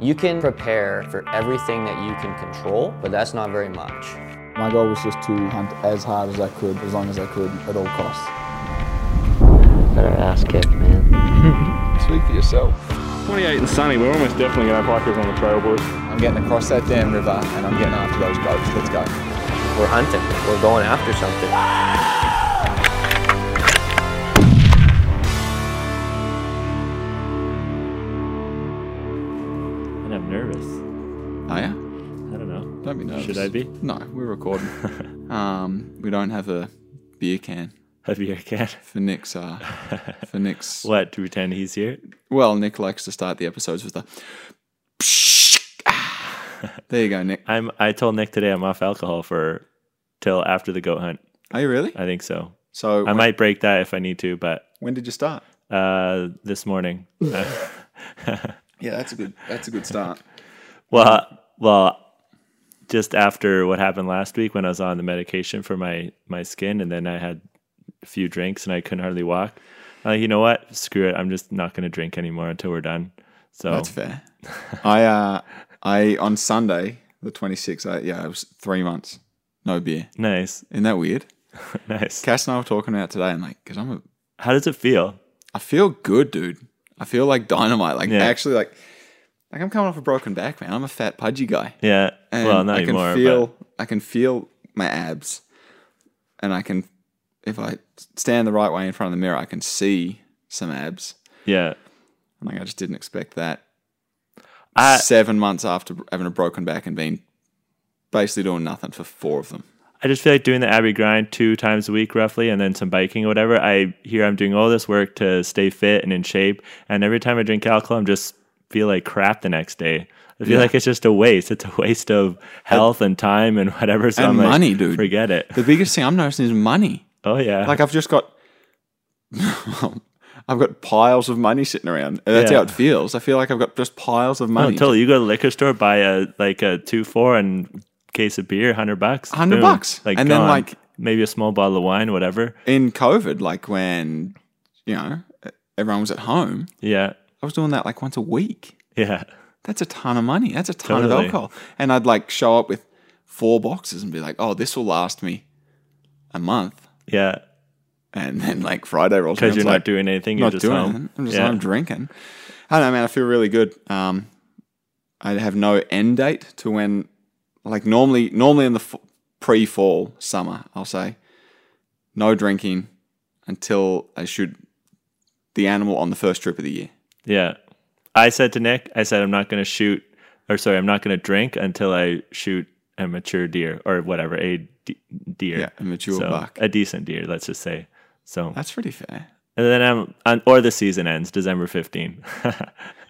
You can prepare for everything that you can control, but that's not very much. My goal was just to hunt as hard as I could, as long as I could, at all costs. Better ass kick, man. Speak for yourself. 28 and sunny, we're almost definitely going to have hikers on the trail, boys. I'm getting across that damn river and I'm getting after those goats. Let's go. We're hunting. We're going after something. Don't be nervous. Should I be? No, we're recording. um, we don't have a beer can Have beer can? for Nick's. Uh, for Nick's. What to pretend he's here? Well, Nick likes to start the episodes with the. There you go, Nick. I'm. I told Nick today I'm off alcohol for till after the goat hunt. Are you really? I think so. So I when, might break that if I need to, but when did you start? uh, this morning. Yeah, that's a good. That's a good start. well, well, just after what happened last week when I was on the medication for my my skin, and then I had a few drinks and I couldn't hardly walk. Uh, you know what? Screw it. I'm just not going to drink anymore until we're done. So That's fair. I uh, I on Sunday the twenty sixth. Yeah, it was three months no beer. nice, Isn't that weird? nice. Cass and I were talking about today, and like, because I'm a, How does it feel? I feel good, dude. I feel like dynamite. Like Yeah. actually, like, like I'm coming off a broken back, man. I'm a fat pudgy guy. Yeah. And well, not I can anymore. feel but I can feel my abs, and I can if I stand the right way in front of the mirror, I can see some abs. yeah. I'm Like I just didn't expect that. I, Seven months after having a broken back and being basically doing nothing for four of them. I just feel like doing the Abbey grind two times a week, roughly, and then some biking or whatever. I hear I'm doing all this work to stay fit and in shape, and every time I drink alcohol, I'm just feel like crap the next day. I feel Yeah. like it's just a waste. It's a waste of health and time and whatever. So And I'm like, money, dude. Forget it. The biggest thing I'm noticing is money. Oh yeah. Like I've just got, I've got piles of money sitting around. And that's Yeah. how it feels. I feel like I've got just piles of oh, money. totally. You go to the liquor store, buy a like a two four and case of beer, hundred bucks. 100 bucks. Like And then, like- maybe a small bottle of wine, whatever. In COVID, like when you know everyone was at home, Yeah. I was doing that like once a week. Yeah. That's a ton of money. That's a ton Totally. of alcohol. And I'd like show up with four boxes and be like, "Oh, this will last me a month." Yeah. And then like Friday rolls Because you're not like, doing anything. You're not just doing home. anything. I'm just yeah. home drinking. I don't know, man. I feel really good. Um, I have no end date to when, like normally, normally in the f- pre-fall summer, I'll say, no drinking until I shoot the animal on the first trip of the year. Yeah. I said to Nick, I said I'm not going to shoot, or sorry, I'm not going to drink until I shoot a mature deer or whatever, a d- deer. Yeah, a mature So, buck. A decent deer, let's just say. So, That's pretty fair. and then I'm, on, or the season ends December 15.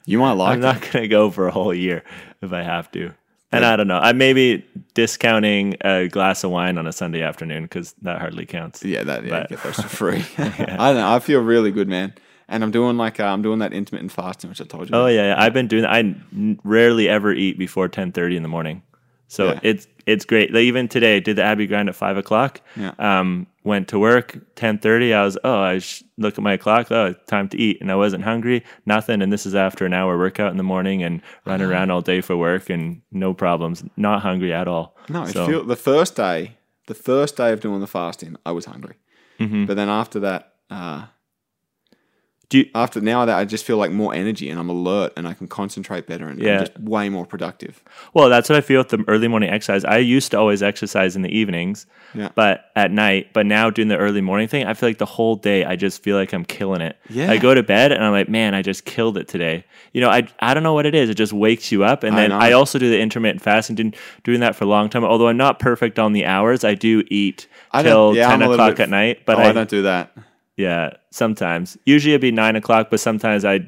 You might like I'm not going to go for a whole year if I have to. And I don't know. I may be discounting a glass of wine on a Sunday afternoon because that hardly counts. Yeah, that yeah, But- get those for free. I don't know. I feel really good, man. And I'm doing like uh, I'm doing that intermittent fasting, which I told you. Oh about. yeah, yeah. I've been doing. That. I n- rarely ever eat before ten thirty in the morning, so Yeah. it's it's great. Like, even today, I did the Abbey grind at five o'clock. Yeah. Um, went to work ten thirty. I was oh, I sh- look at my clock. Oh, time to eat, and I wasn't hungry. Nothing. And this is after an hour workout in the morning and running Uh-huh. around all day for work and no problems. Not hungry at all. No, So- feel the first day, the first day of doing the fasting, I was hungry. Mm-hmm. But then after that, uh, Do you, after now that I just feel like more energy and I'm alert and I can concentrate better and Yeah. I'm just way more productive. Well, that's what I feel with the early morning exercise. I used to always exercise in the evenings, Yeah. but at night. But now doing the early morning thing, I feel like the whole day I just feel like I'm killing it. Yeah. I go to bed and I'm like, man, I just killed it today. You know, I I don't know what it is. It just wakes you up. And then know. I, also do the intermittent fasting, doing, doing that for a long time. Although I'm not perfect on the hours, I do eat I till yeah, I'm ten o'clock bit- at night. But oh, I, I, don't do that. Yeah, sometimes. Usually it'd be nine o'clock, but sometimes I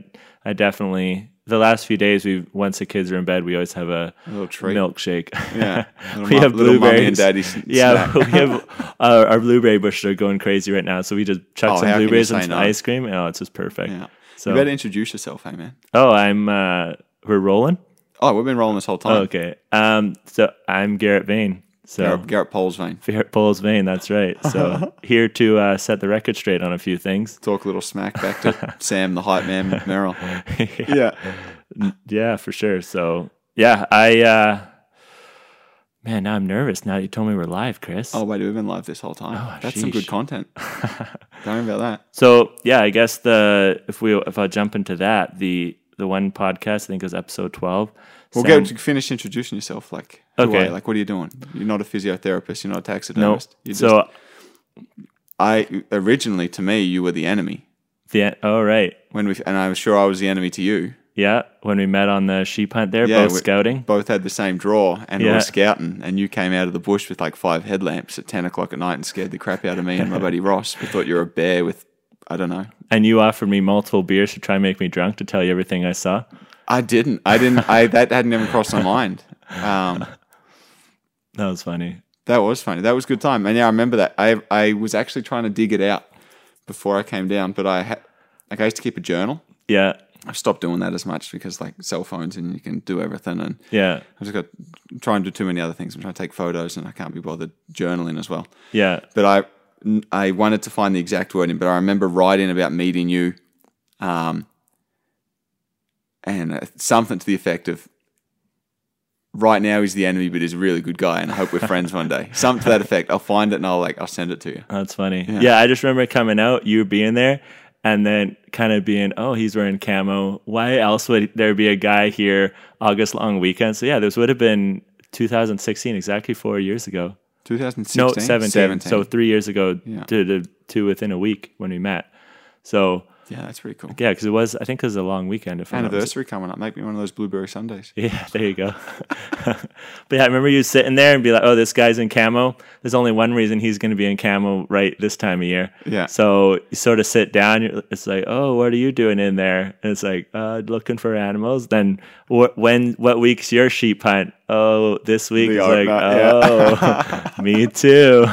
I definitely the last few days we once the kids are in bed, we always have a, little treat. milkshake. Yeah. We mu- have blueberries. and daddy s- yeah, we have uh, our blueberry bushes are going crazy right now, so we just chuck Oh, some how can you blueberries and some ice cream. and Oh, it's just perfect. Yeah. So you better introduce yourself, hey man. oh, I'm uh, we're rolling. Oh, we've been rolling this whole time. okay. Um, so I'm Garrett Vane. So Garrett, Garrett Pole's vein. Garrett Pole's vein. That's right. So here to uh, set the record straight on a few things. Talk a little smack back to Sam, the hype man, Merrill. Yeah. Yeah, for sure. So yeah, I uh man, now I'm nervous. Now you told me we're live, Chris. Oh, wait, we've been live this whole time. Oh, That's some good content. Don't worry about that. So yeah, I guess the if we if I jump into that, the the one podcast I think was episode twelve. We'll Sam- get to finish introducing yourself. Like, Okay. Like, what are you doing? You're not a physiotherapist. You're not a taxidermist. You're just, So I originally to me you were the enemy the oh right. when we and I was sure I was the enemy to you. Yeah, when we met on the sheep hunt there, Yeah, both scouting. Both had the same draw and we were scouting, and you came out of the bush with like five headlamps at ten o'clock at night and scared the crap out of me and my buddy Ross. We thought you were a bear with I don't know. And you offered me multiple beers to try and make me drunk to tell you everything I saw. I didn't. I didn't. I that hadn't even crossed my mind. Um, That was funny. that was funny. That was a good time. And yeah, I remember that. I I was actually trying to dig it out before I came down, but I had like I used to keep a journal. Yeah. I've stopped doing that as much because like cell phones and you can do everything and Yeah. I've just got try and do too many other things. I'm trying to take photos and I can't be bothered journaling as well. Yeah. But I I wanted to find the exact wording, but I remember writing about meeting you, um, and uh, something to the effect of. Right now he's the enemy, but he's a really good guy, and I hope we're friends one day. Something to that effect. I'll find it and I'll like I'll send it to you. That's funny. Yeah. I just remember coming out, you being there, and then kind of being, oh, he's wearing camo. Why else would there be a guy here August long weekend? So yeah, this would have been 2016, exactly four years ago. 2016, No, 17. So three years ago Yeah. to, to, to within a week when we met. So yeah, that's pretty cool. yeah, because it was, I think it was a long weekend. If Anniversary coming up. Make me one of those blueberry sundaes. Yeah, there you go. but yeah, I remember you sitting there and be like, "Oh, this guy's in camo." There's only one reason he's going to be in camo right this time of year. Yeah. So you sort of sit down. It's like, "Oh, what are you doing in there?" And it's like, uh, "Looking for animals." Then wh- when what week's your sheep hunt? Oh, this week. The It's like, nut, oh, me too.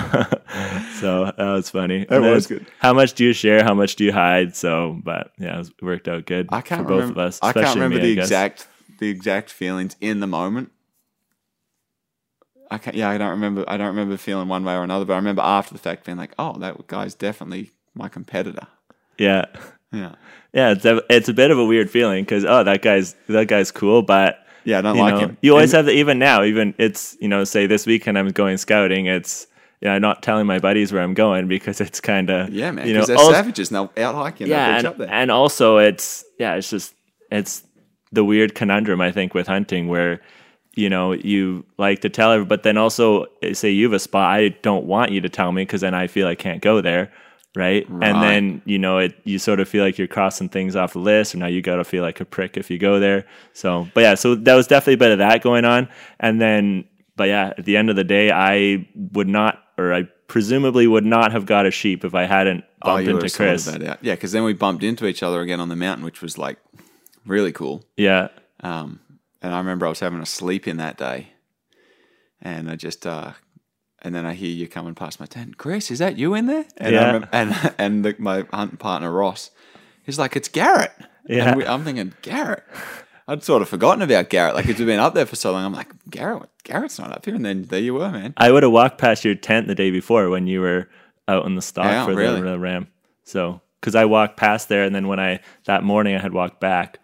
So that was funny. That was good. How much do you share? How much do you hide? So, but yeah, it, worked out good I can't for both remember. of us. I can't remember me, the I exact the exact feelings in the moment. I can't. Yeah, I don't remember. I don't remember feeling one way or another. But I remember after the fact being like, "Oh, that guy's definitely my competitor." Yeah. Yeah. Yeah, it's a, it's a bit of a weird feeling because oh that guy's that guy's cool, but Yeah, I don't like know, him. You always And- have the even now, even it's you know say this weekend I'm going scouting. It's yeah, I'm not telling my buddies where I'm going because it's kind of Yeah, man. You know, Because they're also- savages and they'll out hiking. yeah, and, up there. and also it's yeah, it's just it's the weird conundrum I think with hunting where you know you like to tell everybody, but then also eh, say you have a spot I don't want you to tell me because then I feel I can't go there. Right? and then you know it. You sort of feel like you're crossing things off the list, or now you got to feel like a prick if you go there. So, but yeah, so that was definitely a bit of that going on. And then, but yeah, at the end of the day, I would not, or I presumably would not have got a sheep if I hadn't oh, bumped into Chris. Yeah, because then we bumped into each other again on the mountain, which was like really cool. Yeah, Um, and I remember I was having a sleep in that day, and I just uh, and then I hear you coming past my tent. Chris, is that you in there? And I Yeah. remember, and and the, my hunting partner Ross, he's like, it's Garrett. Yeah. And we, I'm thinking Garrett. I'd sort of forgotten about Garrett. Like it's been up there for so long. I'm like Garrett. Garrett's not up here. And then there you were, man. I would have walked past your tent the day before when you were out in the stock Yeah, for really? the, the ram. So, because I walked past there, and then when I that morning I had walked back.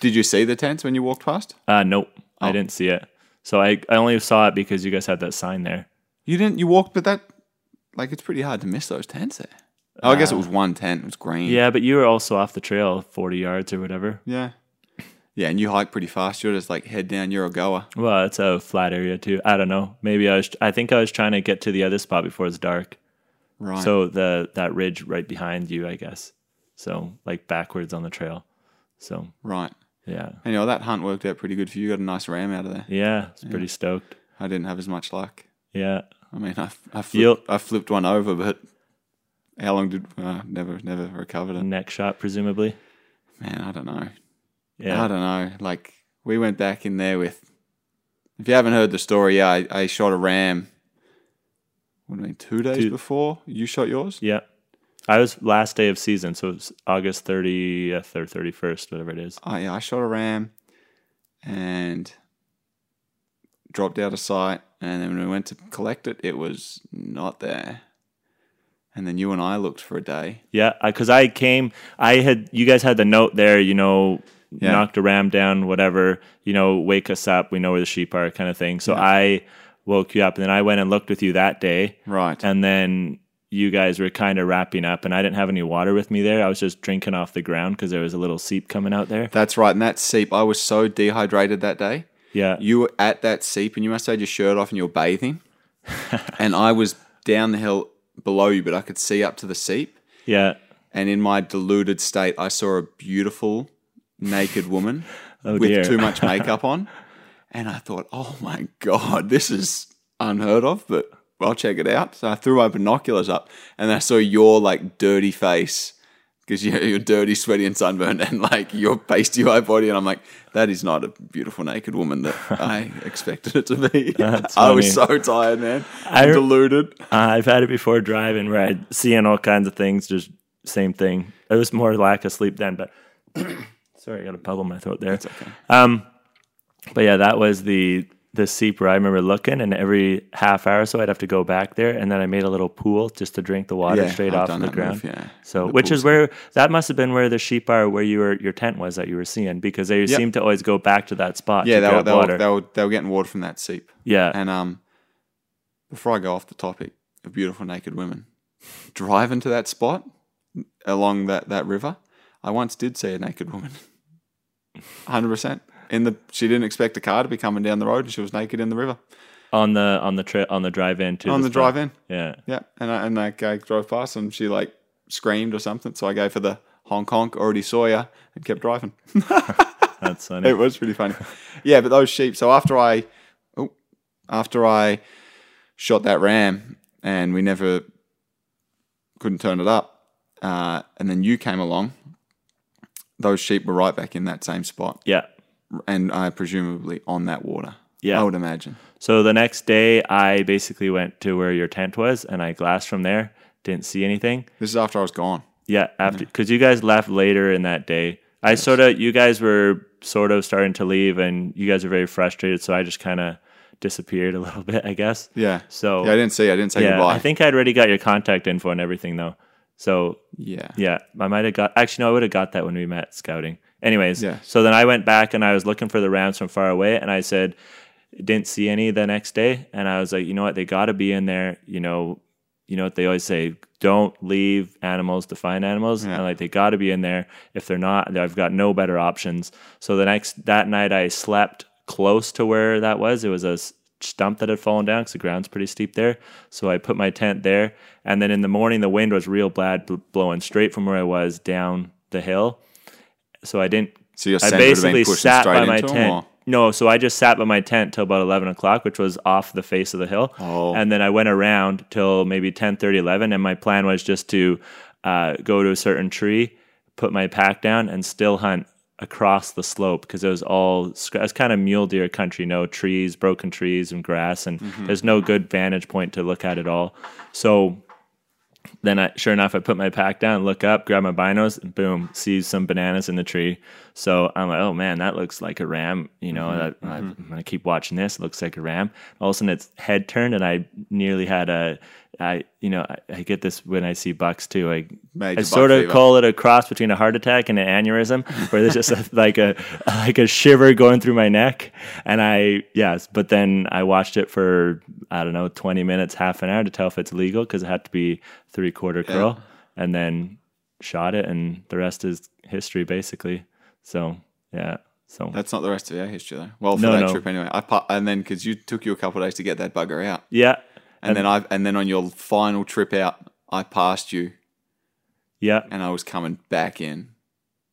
Did you see the tents when you walked past? Uh, nope, Oh. I didn't see it. So I I only saw it because you guys had that sign there. You didn't. You walked, but that like it's pretty hard to miss those tents there. Oh, I guess it was one tent. It was green. Yeah, but you were also off the trail, forty yards or whatever. Yeah. Yeah, and you hike pretty fast. You're just like head down. You're a goer. Well, it's a flat area too. I don't know. Maybe I was. I think I was trying to get to the other spot before it's dark. Right. So the that ridge right behind you, I guess. So like backwards on the trail. So right. yeah, Anyway, that hunt worked out pretty good for you. You got a nice ram out of there. yeah, it's pretty stoked. I didn't have as much luck. Yeah, I mean, I, I, flipped, I flipped one over, but how long did uh, never never recovered it? neck shot presumably. Man, I don't know. I don't know. Like we went back in there with. If you haven't heard the story, yeah, I, I shot a ram. What do you mean? Two days Two- before you shot yours? yeah. I was last day of season, so it's August thirtieth or thirty first, whatever it is. Oh, yeah, I shot a ram and dropped out of sight, and then when we went to collect it, it was not there. And then you and I looked for a day. Yeah, because I, came, I had you guys had the note there, you know, Yeah. knocked a ram down, whatever, you know, wake us up, we know where the sheep are, kind of thing. So I woke you up, and then I went and looked with you that day, Right. and then you guys were kind of wrapping up, and I didn't have any water with me there. I was just drinking off the ground because there was a little seep coming out there. That's right. And that seep, I was so dehydrated that day. Yeah, You were at that seep and you must have had your shirt off and you were bathing. and I was down the hill below you, but I could see up to the seep. yeah. And in my deluded state, I saw a beautiful naked woman Oh, with dear. too much makeup on. And I thought, oh my God, this is unheard of, but I'll check it out. So I threw my binoculars up and I saw your like dirty face because you're, you're dirty, sweaty, and sunburned, and like your pasty white body. And I'm like, that is not a beautiful naked woman that I expected it to be. I was so tired, man. I- I'm deluded. Uh, I've had it before driving where I'd seeing all kinds of things, just same thing. It was more lack of sleep then, but sorry, I got a bubble in my throat there. okay. Um, but yeah, that was the the seep where I remember looking, and every half hour or so I'd have to go back there, and then I made a little pool just to drink the water Yeah, straight I've off the ground. move, yeah. So, The which is where that must have been where the sheep are, where you were your tent was that you were seeing, because they seem to always go back to that spot. Yeah, to they were, they, were, water. they, were, they were getting water from that seep. yeah, And um, before I go off the topic of beautiful naked women, driving to that spot along that, that river, I once did see a naked woman. 100%. In the, she didn't expect a car to be coming down the road, and she was naked in the river on the on the tri- on the drive in to on the drive in. Yeah, Yeah, and I, and like I drove past, and she like screamed or something. So I gave her the honk honk. Already saw ya, and kept driving. that's funny. It was pretty funny. yeah, but those sheep. So after I, oh, after I shot that ram, and we never couldn't turn it up, uh, and then you came along. Those sheep were right back in that same spot, yeah. and I presumably on that water. Yeah. I would imagine. So the next day, I basically went to where your tent was, and I glassed from there. Didn't see anything. This is after I was gone. Yeah, after because you guys left later in that day. I sort of, you guys were sort of starting to leave, and you guys were very frustrated. So I just kind of disappeared a little bit, I guess. Yeah. So Yeah, I didn't see. I didn't say yeah, goodbye. I think I'd already got your contact info and everything though. So yeah. yeah, I might have got. Actually, no, I would have got that when we met scouting. Anyways, Yeah. so then I went back and I was looking for the rams from far away, and I said, didn't see any the next day, and I was like, you know what, they got to be in there. You know, you know what they always say: don't leave animals to find animals. Yeah. And like they got to be in there. If they're not, I've got no better options. So the next that night, I slept close to where that was. It was a stump that had fallen down because the ground's pretty steep there. So I put my tent there, and then in the morning, the wind was real bad, bl- blowing straight from where I was down the hill. So I didn't So your I scent would have basically sat by my tent. or- No, so I just sat by my tent till about 11 o'clock, which was off the face of the hill. Oh. And then I went around till maybe 10, 30, 11. And my plan was just to uh, go to a certain tree, put my pack down, and still hunt across the slope because it was all, sc- it's kind of mule deer country, no trees, broken trees, and grass. And Mm-hmm. there's no good vantage point to look at at all. So then I, sure enough, I put my pack down, look up, grab my binos, and boom, see some bananas in the tree. So I'm like, oh man, that looks like a ram. You know, Mm-hmm, I, I'm gonna keep watching this. It looks like a ram. All of a sudden, its head turned, and I nearly had a, I, you know, I, I get this when I see bucks too. I, Major I sort of fever. call it a cross between a heart attack and an aneurysm, where there's just a, like a like a shiver going through my neck. And I, yes, but then I watched it for I don't know, 20 minutes, half an hour to tell if it's legal because it had to be three quarter curl, and then shot it, and the rest is history basically. So yeah, so That's not the rest of our history, though. Well, for No, that no. trip anyway. I and then because you took you a couple of days to get that bugger out, yeah, and, then I and then on your final trip out, I passed you, yeah, and I was coming back in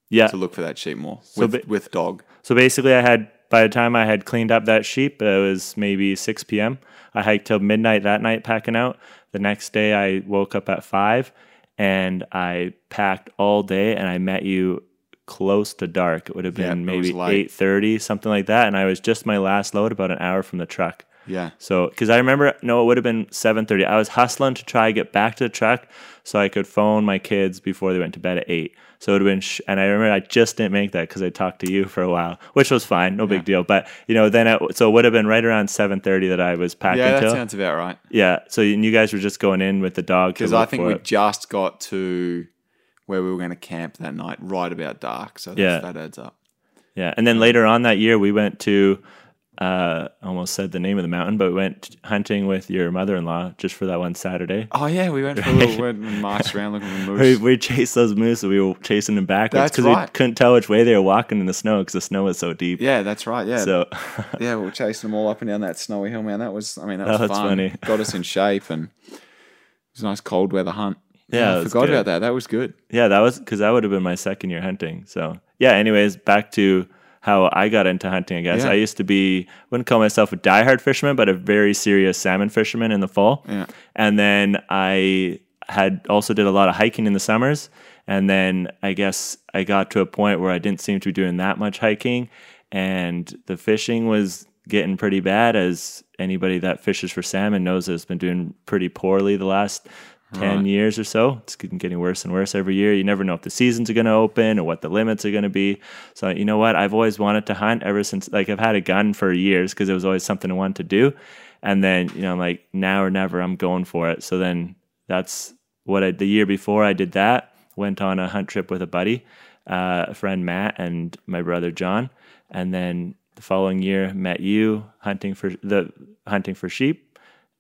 yeah. to look for that sheep more So with, ba- with dog. So basically, I had by the time I had cleaned up that sheep, it was maybe six p.m. I hiked till midnight that night packing out. The next day, I woke up at five and I packed all day, and I met you close to dark. It would have been it was maybe eight thirty, something like that. And I was just my last load, about an hour from the truck. Yeah. So, because I remember, no, it would have been seven thirty. I was hustling to try to get back to the truck so I could phone my kids before they went to bed at eight. So it would have been, sh- and I remember I just didn't make that because I talked to you for a while, which was fine, no big deal. But you know, then it, so it would have been right around seven thirty that I was packing Yeah, that till. sounds about right. yeah. So and you guys were just going in with the dog Because I think we just got to where we were going to camp that night, right about dark. So that's, Yeah. that adds up. Yeah, and then later on that year, we went to uh, almost said the name of the mountain, but we went hunting with your mother-in-law just for that one Saturday. Oh yeah, we went for a little went and marched around looking for We, moose. we chased those moose, and we were chasing them backwards because we couldn't tell which way they were walking in the snow because the snow was so deep. Yeah, that's right. Yeah, So yeah, we were chasing them all up and down that snowy hill, man. That was, I mean, that was That's fun. funny. Got us in shape, and it was a nice cold weather hunt. Yeah, I forgot good. about that. That was good. yeah, that was because that would have been my second year hunting. So yeah. Anyways, back to how I got into hunting. I guess Yeah. I used to be wouldn't call myself a diehard fisherman, but a very serious salmon fisherman in the fall. Yeah. And then I had also did a lot of hiking in the summers. And then I guess I got to a point where I didn't seem to be doing that much hiking, and the fishing was getting pretty bad. As anybody that fishes for salmon knows, it's been doing pretty poorly the last. 10 years or so. It's getting getting worse and worse every year. You never know if the seasons are going to open or what the limits are going to be. So, you know what? I've always wanted to hunt ever since, like, I've had a gun for years because it was always something I wanted to do. And then, you know, I'm like, now or never, I'm going for it. So then that's what I, the year before I did that, went on a hunt trip with a buddy, uh, a friend Matt, and my brother John. And then the following year, met you hunting for the hunting for sheep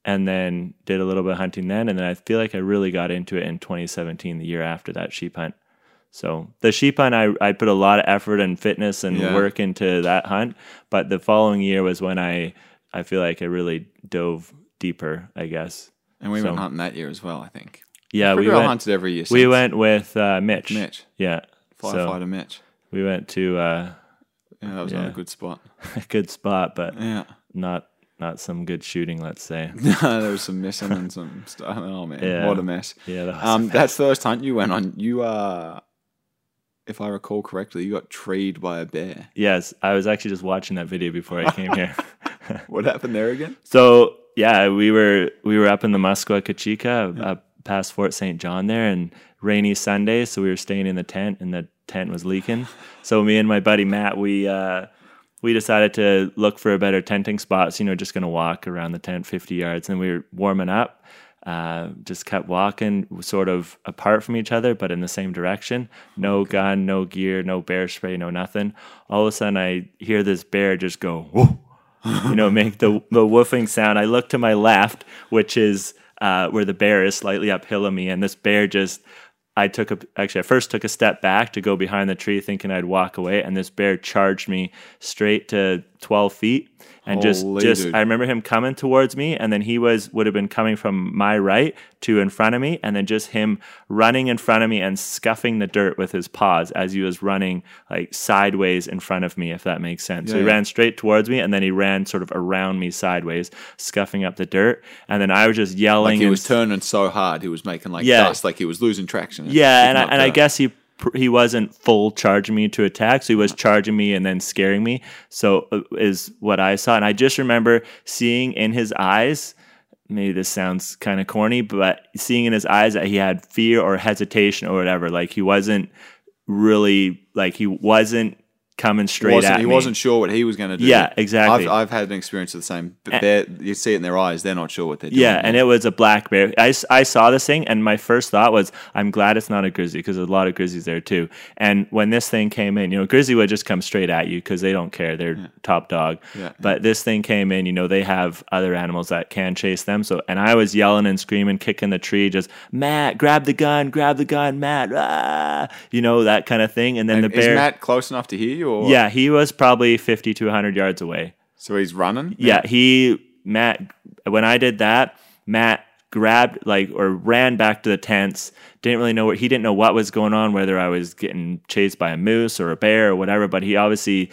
and then did a little bit of hunting then and then i feel like i really got into it in 2017 the year after that sheep hunt so the sheep hunt i, I put a lot of effort and fitness and Yeah. work into that hunt but the following year was when i i feel like i really dove deeper i guess And we So- went hunting that year as well. I think. yeah we went hunted every year. we went with uh, mitch Mitch, yeah so firefighter Mitch. we went to uh, Yeah, that was Yeah. not a good spot. a good spot but Yeah. not not some good shooting let's say no, there was some missing and some stuff. Oh man, Yeah. what a mess. yeah that Um, that first hunt you went on, you uh, if I recall correctly, you got treed by a bear. yes i was actually just watching that video before i came here What happened there again? So yeah, we were we were up in the Muskwa Kechika, uh, past Fort St. John there, and rainy Sunday, so we were staying in the tent, and the tent was leaking. so me and my buddy Matt, we uh, we decided to look for a better tenting spot. So you know, just gonna walk around the tent fifty yards, and we were warming up. Uh, just kept walking, sort of apart from each other, but in the same direction. No gun, no gear, no bear spray, no nothing. All of a sudden, I hear this bear just go, whoa, you know, make the the woofing sound. I look to my left, which is uh, where the bear is slightly uphill of me, and this bear just. I took a actually I first took a step back to go behind the tree, thinking I'd walk away, and this bear charged me straight to twelve feet, and just Holy just dude. I remember him coming towards me, and then he was would have been coming from my right to in front of me, and then just him running in front of me and scuffing the dirt with his paws as he was running like sideways in front of me, if that makes sense. so he Yeah, yeah. ran straight towards me, and then he ran sort of around me sideways, scuffing up the dirt, and then I was just yelling. Like he was turning so hard, he was making like Yeah. dust, like he was losing traction. yeah, and I, and I guess he he wasn't full charging me to attack, so he was charging me and then scaring me. So uh, is what I saw, and I just remember seeing in his eyes. Maybe this sounds kind of corny, but seeing in his eyes that he had fear or hesitation or whatever, like he wasn't really like he wasn't coming straight wasn't, at he me. wasn't sure what he was going to do. Yeah, exactly. I've, I've had an experience of the same. But you see it in their eyes; they're not sure what they're doing. Yeah, and it was a black bear. I, I saw this thing, and my first thought was, I'm glad it's not a grizzly because there's a lot of grizzlies there too. And when this thing came in, you know, grizzly would just come straight at you because they don't care; they're top dog. Yeah. But this thing came in, you know, they have other animals that can chase them. So, and I was yelling and screaming, kicking the tree, just Matt, grab the gun, grab the gun, Matt, ah, you know, that kind of thing. And then the is bear, Matt close enough to hear you? Or? yeah, he was probably 50 to 100 yards away. So he's running. Yeah, he Matt when I did that, Matt grabbed like or ran back to the tents. Didn't really know what he didn't know what was going on, whether I was getting chased by a moose or a bear or whatever. But he obviously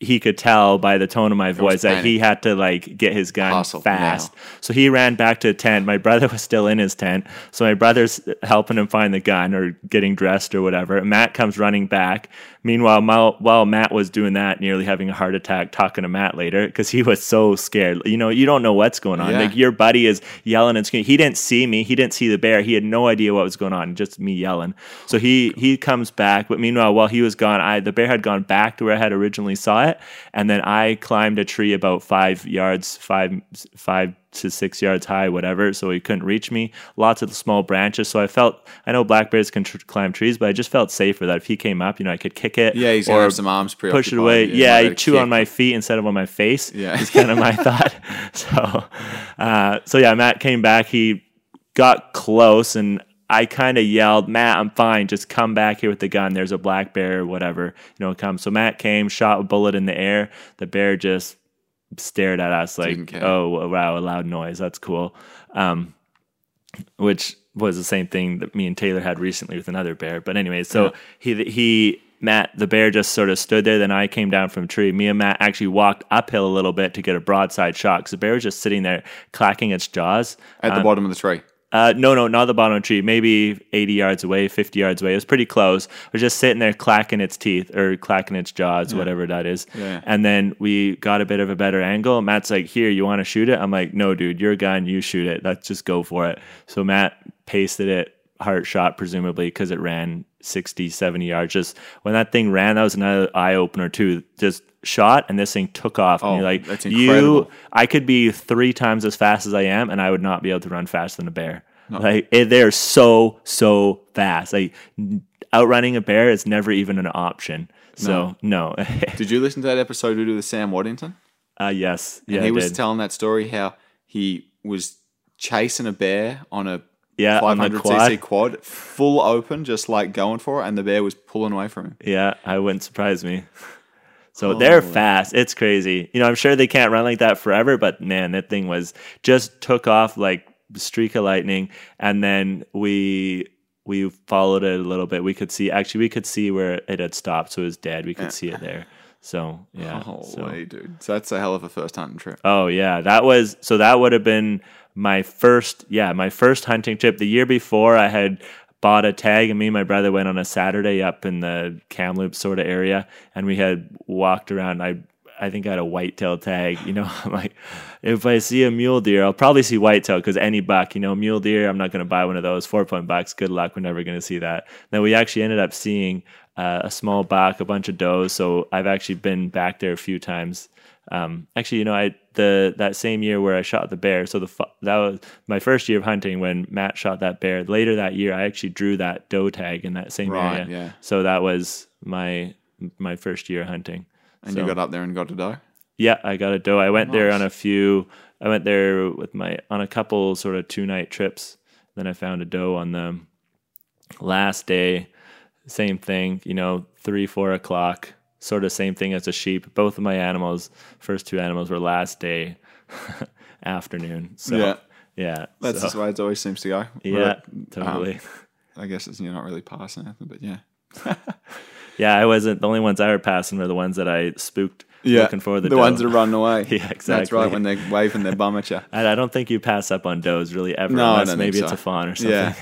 he could tell by the tone of my voice that he had to like get his gun Hustle fast. So he ran back to the tent. My brother was still in his tent. So my brother's helping him find the gun or getting dressed or whatever. Matt comes running back. Meanwhile, while, while Matt was doing that, nearly having a heart attack, talking to Matt later because he was so scared. You know, you don't know what's going on. Yeah. Like your buddy is yelling and screaming. He didn't see me. He didn't see the bear. He had no idea what was going on. Just me yelling. So he he comes back. But meanwhile, while he was gone, I the bear had gone back to where I had originally saw it, and then I climbed a tree about five yards, five five to six yards high, whatever. So he couldn't reach me. Lots of small branches. So I felt I know black bears can tr- climb trees, but I just felt safer that if he came up, you know, I could kick it. Yeah, he's have some arms push it away. Yeah, Yeah, chew kick. on my feet instead of on my face. Yeah. is kind of my thought. So, uh, so yeah, Matt came back. He got close, and I kind of yelled, "Matt, I'm fine. Just come back here with the gun. There's a black bear or whatever. You know, come." So Matt came, shot a bullet in the air. The bear just stared at us like, "Oh, wow, a loud noise. That's cool." Um, which was the same thing that me and Taylor had recently with another bear. But anyway, so he he Matt the bear just sort of stood there. Then I came down from the tree. Me and Matt actually walked uphill a little bit to get a broadside shot because the bear was just sitting there clacking its jaws. at the bottom of the tree. Uh, no, no, not the bottom of the tree. Maybe 80 yards away, 50 yards away. It was pretty close. It was just sitting there clacking its teeth or clacking its jaws, whatever that is. Yeah. And then we got a bit of a better angle. Matt's like, Here, you want to shoot it? I'm like, No, dude, you're your gun, you shoot it. Let's just go for it. So Matt pasted it, heart shot, presumably, because it ran 60, 70 yards. Just when that thing ran, that was another eye opener, too. Just shot and this thing took off. and Oh, you're like, that's You. I could be three times as fast as I am, and I would not be able to run faster than a bear. Like it, they're so so fast. Like outrunning a bear is never even an option. So no, Did you listen to that episode we did with Sam Waddington? uh, yes, And yeah, he was telling that story how he was chasing a bear on a Yeah, 500 quad. cc quad, full open, just like going for it, and the bear was pulling away from him. yeah, I wouldn't surprise me. So oh, they're fast. It's crazy. You know, I'm sure they can't run like that forever, but man, that thing was just took off like a streak of lightning, and then we. We followed it a little bit. We could see actually we could see where it had stopped, so it was dead. We could see it there. So yeah. Holy so. dude! So that's a hell of a first hunting trip. Oh yeah, that was so that would have been my first yeah, my first hunting trip. The year before I had bought a tag and me and my brother went on a Saturday up in the Kamloops sort of area and we had walked around I I think I had a whitetail tag, you know. I'm like, if I see a mule deer, I'll probably see whitetail because any buck, you know, mule deer, I'm not going to buy one of those. Four point bucks, good luck. We're never going to see that. Then we actually ended up seeing uh, a small buck, a bunch of does. So I've actually been back there a few times. Um, actually, you know, I the that same year where I shot the bear. So the that was my first year of hunting when Matt shot that bear. Later that year, I actually drew that doe tag in that same Right, area. yeah. So that was my my first year hunting. And So- you got up there and got a doe. yeah, I got a doe. I went there on a few. I went there with my on a couple sort of two night trips. Then I found a doe on the last day. Same thing, you know, three four o'clock. Sort of same thing as a sheep. Both of my animals, first two animals, were last day afternoon. So Yeah. yeah, That's so, just the way it always seems to go. yeah, But, um, totally. I guess it's, you're not really passing anything, but yeah. yeah, I wasn't. The only ones I were passing were the ones that I spooked. Yeah, looking for the, the ones that are running away. Yeah, exactly. That's right when they're waving their bum at you. I, I don't think you pass up on does really ever, No, unless maybe think it's a fawn or something. Yeah.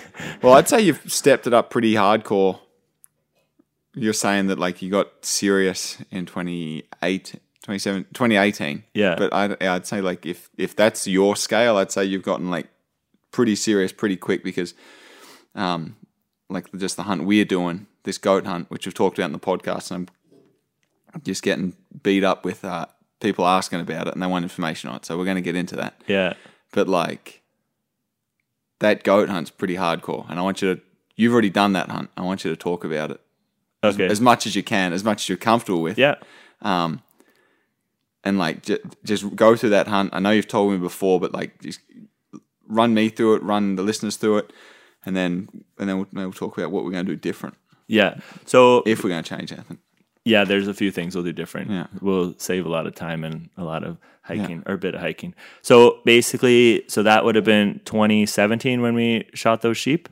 Well, I'd say you've stepped it up pretty hardcore. You're saying that like you got serious in 28, 27, 2018. Yeah. But I'd, I'd say like if if that's your scale, I'd say you've gotten like pretty serious pretty quick because, um, like just the hunt we're doing, this goat hunt, which we've talked about in the podcast, and I'm just getting beat up with uh, people asking about it and they want information on it. So we're going to get into that Yeah. but like that goat hunt's pretty hardcore and i want you to you've already done that hunt i want you to talk about it Okay. as much as you can as much as you're comfortable with yeah. um and like j- just go through that hunt i know you've told me before but like just run me through it run the listeners through it and then and then we'll, then we'll talk about what we're going to do different Yeah. So if we're going to change anything yeah, there's a few things we'll do different. Yeah. We'll save a lot of time and a lot of hiking or a bit of hiking. So basically, so that would have been 2017 when we shot those sheep.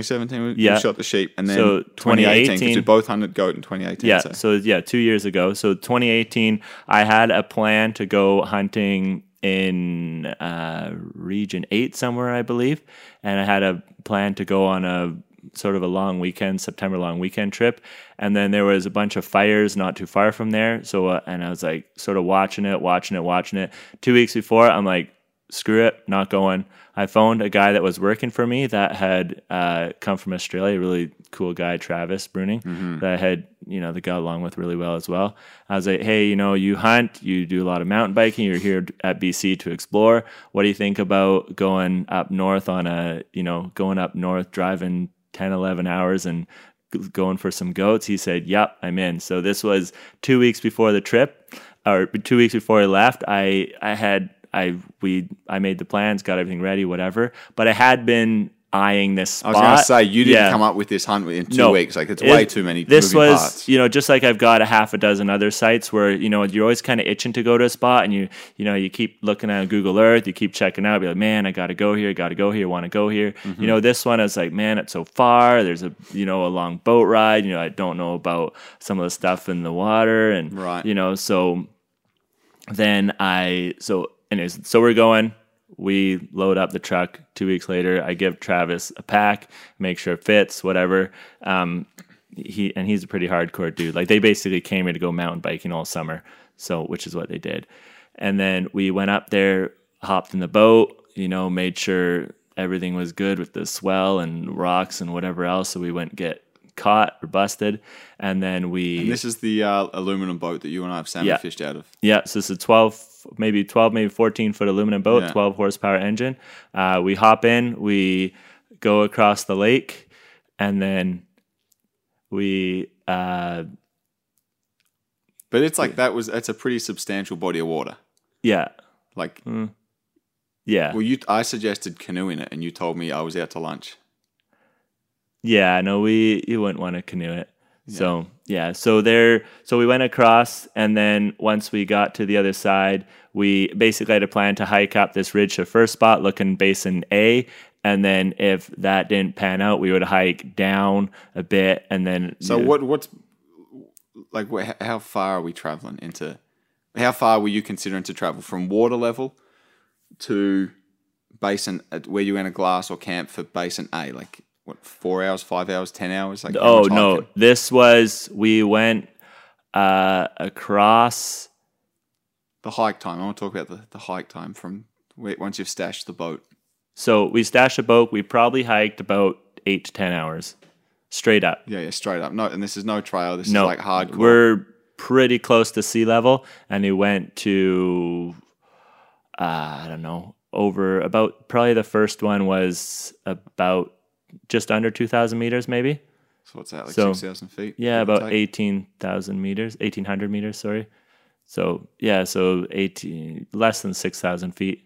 2017, we, Yeah. we shot the sheep, and then So 2018, because 2018 we both hunted goat in 2018. Yeah. so. So yeah, two years ago. So 2018, I had a plan to go hunting in uh, Region Eight somewhere, I believe, and I had a plan to go on a sort of a long weekend, September long weekend trip, and then there was a bunch of fires not too far from there. So uh, and I was like sort of watching it, watching it, watching it. Two weeks before, I'm like, screw it, not going. I phoned a guy that was working for me that had uh, come from Australia, really cool guy, Travis Bruning, that I had, you know, that got along with really well as well. I was like, hey, you know, you hunt, you do a lot of mountain biking, you're here at BC to explore. What do you think about going up north on a, you know, going up north, driving 10, 11 hours and going for some goats? He said, yep, I'm in. So this was two weeks before the trip or two weeks before I left, I I had I we I made the plans, got everything ready, whatever. But I had been eyeing this I was going to say you didn't Yeah. come up with this hunt in two No. weeks. Like it's It- way too many. This was, parts. you know, just like I've got a half a dozen other sites where you know you're always kind of itching to go to a spot, and you you know you keep looking at Google Earth, you keep checking out, be like, man, I got to go here, got to go here, want to go here. Mm-hmm. You know, this one I was like, man, it's so far. There's a you know a long boat ride. You know, I don't know about some of the stuff in the water, and Right. you know, so then I so anyways, so we're going. We load up the truck. Two weeks later, I give Travis a pack, make sure it fits, whatever. Um, he and he's a pretty hardcore dude. Like they basically came here to go mountain biking all summer, so which is what they did. And then we went up there, hopped in the boat, you know, made sure everything was good with the swell and rocks and whatever else. So we went get caught or busted, and then we And this is the uh, aluminum boat that you and I have salmon Yeah. fished out of. yeah, so it's a 12, maybe 12, maybe 14 foot aluminum boat, Yeah. 12 horsepower engine. Uh, we hop in, we go across the lake, and then we, uh, But it's like that was that's a pretty substantial body of water. yeah, Like, yeah, well, you I suggested canoeing it, and you told me I was out to lunch. yeah. No, we, you wouldn't want to canoe it. So, yeah, so there, so we went across, and then once we got to the other side, we basically had a plan to hike up this ridge to first spot looking basin A. And then if that didn't pan out, we would hike down a bit and then So what what's like how far are we traveling into? How far were you considering to travel from water level to basin where you in a glass or camp for basin A? Like what four hours, five hours, ten hours? Like Oh no, this was we went uh, across. the hike time. I want to talk about the, the hike time from once you've stashed the boat. So we stashed a boat. We probably hiked about eight to ten hours, straight up. Yeah, yeah, straight up. No, and this is no trail. This No, is like hardcore. We're pretty close to sea level, and we went to uh, I don't know over about probably the first one was about just under two thousand meters, maybe. so what's that? Like so- six thousand feet. Yeah, about eighteen thousand meters, eighteen hundred meters. Sorry. So yeah, so eighteen less than six thousand feet.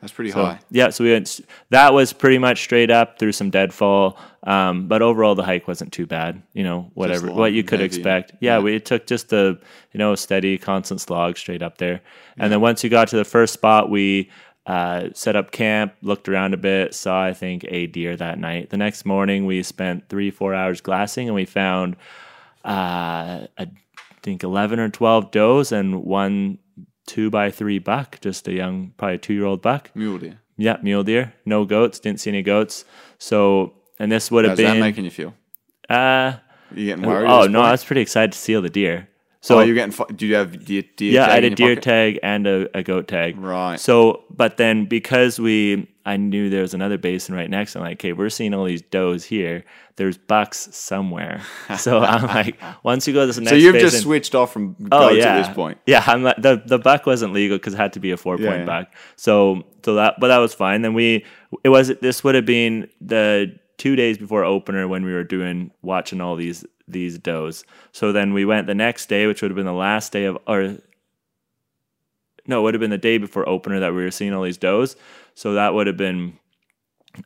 That's pretty So, high. yeah, so we went. That was pretty much straight up through some deadfall, um, but overall the hike wasn't too bad. You know, whatever long what you could heavy. expect. Yeah, Yeah. we it took just a you know steady, constant slog straight up there, and then once you got to the first spot, we uh, set up camp, looked around a bit, saw I think a deer that night. The next morning, we spent three four hours glassing, and we found uh, I think eleven or twelve does and one two by three buck, just a young, probably two year old buck. Mule deer. Yeah, mule deer. No goats. Didn't see any goats. So, and this would have How's that been. making you feel? uh, You getting worried? oh no, I was pretty excited to seal the deer. So oh, you're getting. Do you have deer? deer yeah, I had a deer pocket? tag and a, a goat tag. Right. So, but then because we, I knew there was another basin right next. I'm like, okay, we're seeing all these does here. There's bucks somewhere. So I'm like, once you go to the next, So you've basin, just switched off from Oh yeah. at this point. Yeah, I'm like, the the buck wasn't legal because it had to be a four point Yeah, yeah. buck. So so that but that was fine. Then we it was this would have been the two days before opener when we were doing watching all these these does. So then we went the next day, which would have been the last day of or no, it would have been the day before opener that we were seeing all these does. So that would have been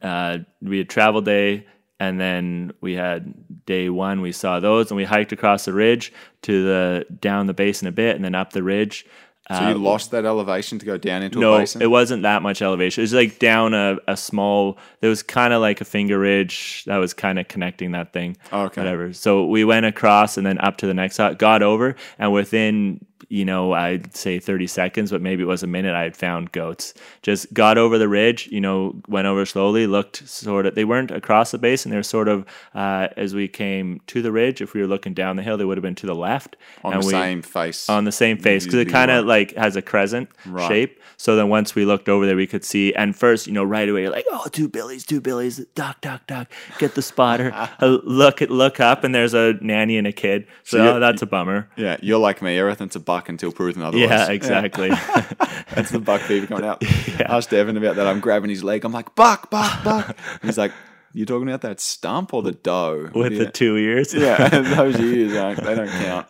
uh, we had travel day and then we had day one we saw those and we hiked across the ridge to the down the basin a bit and then up the ridge So you lost that elevation to go down into Uh, no, a basin. No, it wasn't that much elevation. It was like down a, a small. There was kind of like a finger ridge that was kind of connecting that thing. Oh, Okay. Whatever. So we went across and then up to the next spot, got over, and within you know I'd say thirty seconds, but maybe it was a minute. I had found goats. Just got over the ridge. You know, went over slowly. Looked sort of. They weren't across the basin. They were sort of uh, as we came to the ridge. If we were looking down the hill, they would have been to the left on and the we- same face. on the same face because it kind of like has a crescent Right. shape. So then once we looked over there, we could see. And first, you know, right away, you're like, oh, two billies, two billies, duck, duck, duck, get the spotter." uh, look, look up, and there's a nanny and a kid. So, So oh, that's a bummer. yeah, you're like me. Everything's a buck until proven otherwise. Yeah, exactly. That's the buck fever coming out. Asked Evan about that. I'm grabbing his leg. I'm like, buck, buck, buck. And he's like, you're talking about that stump or the doe? With do the two ears. Yeah, those ears, aren't- they don't count.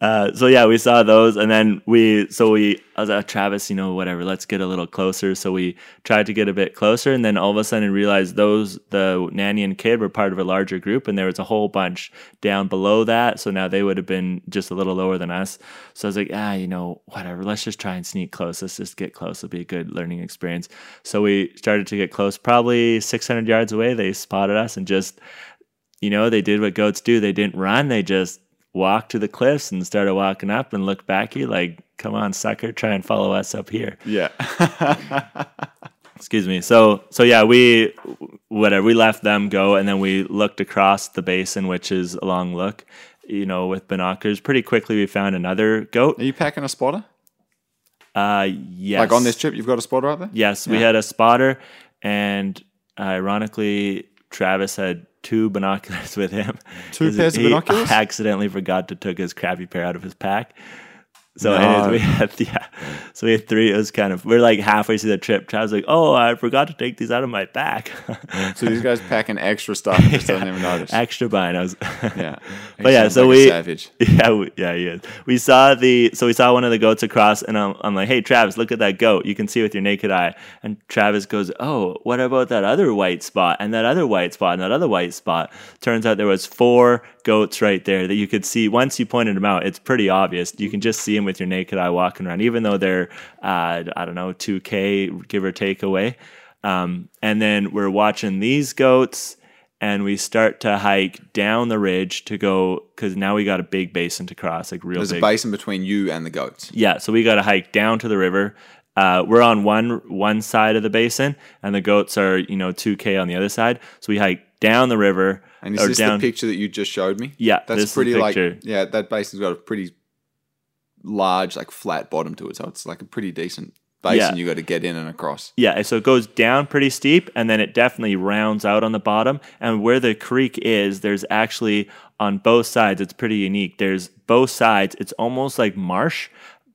Uh, so yeah, we saw those, and then we so we I was like Travis, you know, whatever, let's get a little closer. So we tried to get a bit closer, and then all of a sudden realized those the nanny and kid were part of a larger group, and there was a whole bunch down below that. So now they would have been just a little lower than us. So I was like, ah, you know, whatever, let's just try and sneak close. Let's just get close. It'll be a good learning experience. So we started to get close, probably 600 yards away. They spotted us and just you know, they did what goats do. They didn't run. They just walked to the cliffs and started walking up and looked back you like, come on, sucker, try and follow us up here. yeah. Excuse me. So, so yeah, we, whatever, we left them go and then we looked across the basin, which is a long look, you know, with binoculars. Pretty quickly, we found another goat. Are you packing a spotter? Uh, yes. Like on this trip, you've got a spotter out there? Yes, we had a spotter, and ironically, Travis had two binoculars with him. Two pairs of binoculars. he? Accidentally forgot to took his crappy pair out of his pack. So No. anyways, we had yeah, so we had three. It was kind of we're like halfway through the trip. Travis like, "Oh, I forgot to take these out of my pack." So these guys packing extra stuff just don't even notice. Extra binos. Yeah. But yeah, so like we savage. Yeah, we, yeah, he is. We saw the so we saw one of the goats across, and I'm, I'm like, "Hey, Travis, look at that goat. You can see with your naked eye." And Travis goes, "Oh, what about that other white spot and that other white spot and that other white spot?" Turns out there was four goats right there that you could see. Once you pointed them out, it's pretty obvious. You can just see them with your naked eye walking around, even though they're uh, I don't know, two k give or take away. Um, and then we're watching these goats and we start to hike down the ridge to go because now we got a big basin to cross, like real There's big. a basin between you and the goats. yeah, so we got to hike down to the river. Uh, we're on one one side of the basin, and the goats are you know two k on the other side. So we hike down the river And is this down. the picture that you just showed me? Yeah, That's this is the pretty like yeah, that basin's got a pretty large, like flat bottom to it. So it's like a pretty decent basin Yeah. you got to get in and across. Yeah, so it goes down pretty steep and then it definitely rounds out on the bottom. And where the creek is, there's actually on both sides, it's pretty unique. There's both sides, it's almost like marsh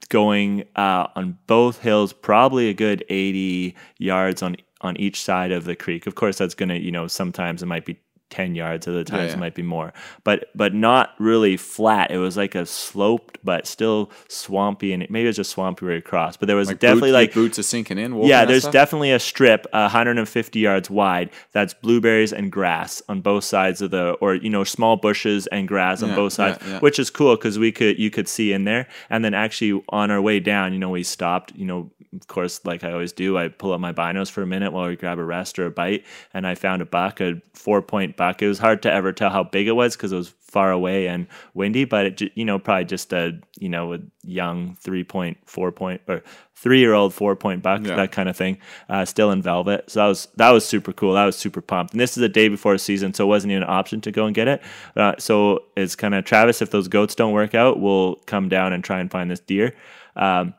going uh, on both hills, probably a good 80 yards on on each side of the creek. Of course, that's going to, you know, sometimes it might be 10 yards, other times yeah. it might be more, but but not really flat. It was like a sloped, but still swampy, and it, maybe it was just swampy right across. But there was Like definitely boots, like boots are sinking in. yeah, there's definitely a strip, uh, 150 yards wide. That's blueberries and grass on both sides of the, or you know, small bushes and grass on Yeah, both sides, yeah, yeah. which is cool because we could, you could see in there. And then actually on our way down, you know, we stopped. You know, of course, like I always do, I pull up my binos for a minute while we grab a rest or a bite, and I found a buck, a four point buck. It was hard to ever tell how big it was because it was far away and windy, but it, you know, probably just a, you know, a young three point, four point, or three year old four point buck, Yeah. that kind of thing, uh, still in velvet. So that was that was super cool. That was super pumped. And this is a day before the season, so it wasn't even an option to go and get it. Uh, so it's kind of Travis. If those goats don't work out, we'll come down and try and find this deer. Um,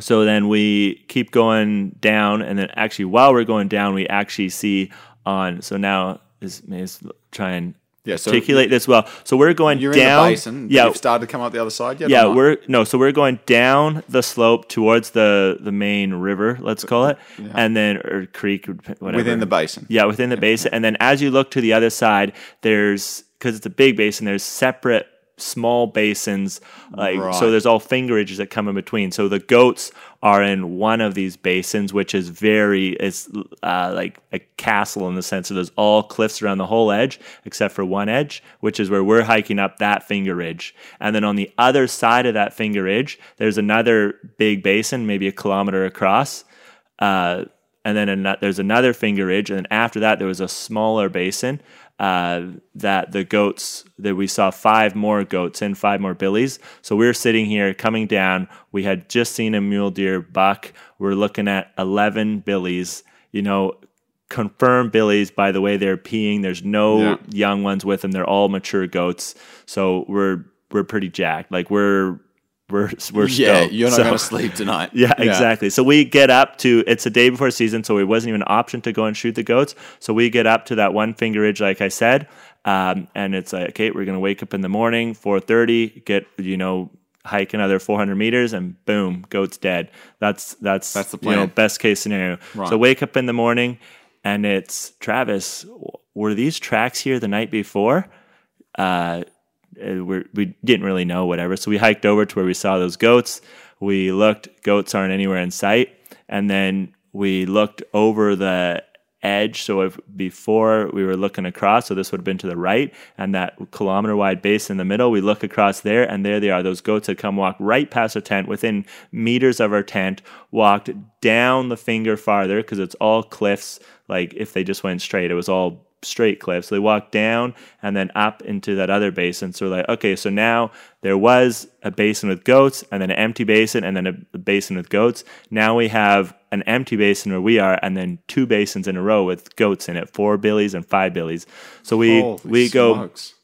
so then we keep going down, and then actually while we're going down, we actually see on. So now is may as well try and Yeah, so articulate this well. So we're going You're down. in the basin. yeah, You've started to come up the other side yet? yeah, we're no, so we're going down the slope towards the the main river, let's call it, and then or creek, whatever. within the basin. Yeah, within the basin, and then as you look to the other side, there's because it's a big basin. There's separate small basins. Like Right. so, there's all finger fingerages that come in between. So the goats are in one of these basins, which is very it's uh, like a castle in the sense that there's all cliffs around the whole edge except for one edge, which is where we're hiking up that finger ridge. And then on the other side of that finger ridge, there's another big basin, maybe a kilometer across. Uh, and then ano- there's another finger ridge, and then after that there was a smaller basin uh, that the goats that we saw five more goats and five more billies. So we were sitting here coming down. We had just seen a mule deer buck. We're looking at eleven billies. You know, confirmed billies by the way they're peeing. There's no Yeah. young ones with them. They're all mature goats. So we're we're pretty jacked. Like we're we're we're Yeah, stoked. you're not So- going to sleep tonight. yeah, exactly. So we get up to it's a day before season, so it wasn't even an option to go and shoot the goats. So we get up to that one finger ridge, like I said, um, and it's like, okay, we're gonna wake up in the morning, four thirty, get you know, hike another four hundred meters, and boom, goat's dead. That's that's That's the You know, best case scenario. Right. So wake up in the morning, and it's Travis. Were these tracks here the night before? uh, Uh, we're, we didn't really know whatever. So we hiked over to where we saw those goats. We looked, goats aren't anywhere in sight. And then we looked over the edge. So if before we were looking across, so this would have been to the right, and that kilometer wide base in the middle, we look across there, and there they are. Those goats had come walk right past our tent, within meters of our tent, walked down the finger farther because it's all cliffs. Like if they just went straight, it was all straight cliffs. They walked down and then up into that other basin. So we're like, okay, so now there was a basin with goats and then an empty basin and then a, basin with goats. Now we have an empty basin where we are and then two basins in a row with goats in it, four billies and five billies. So we Holy we go smokes.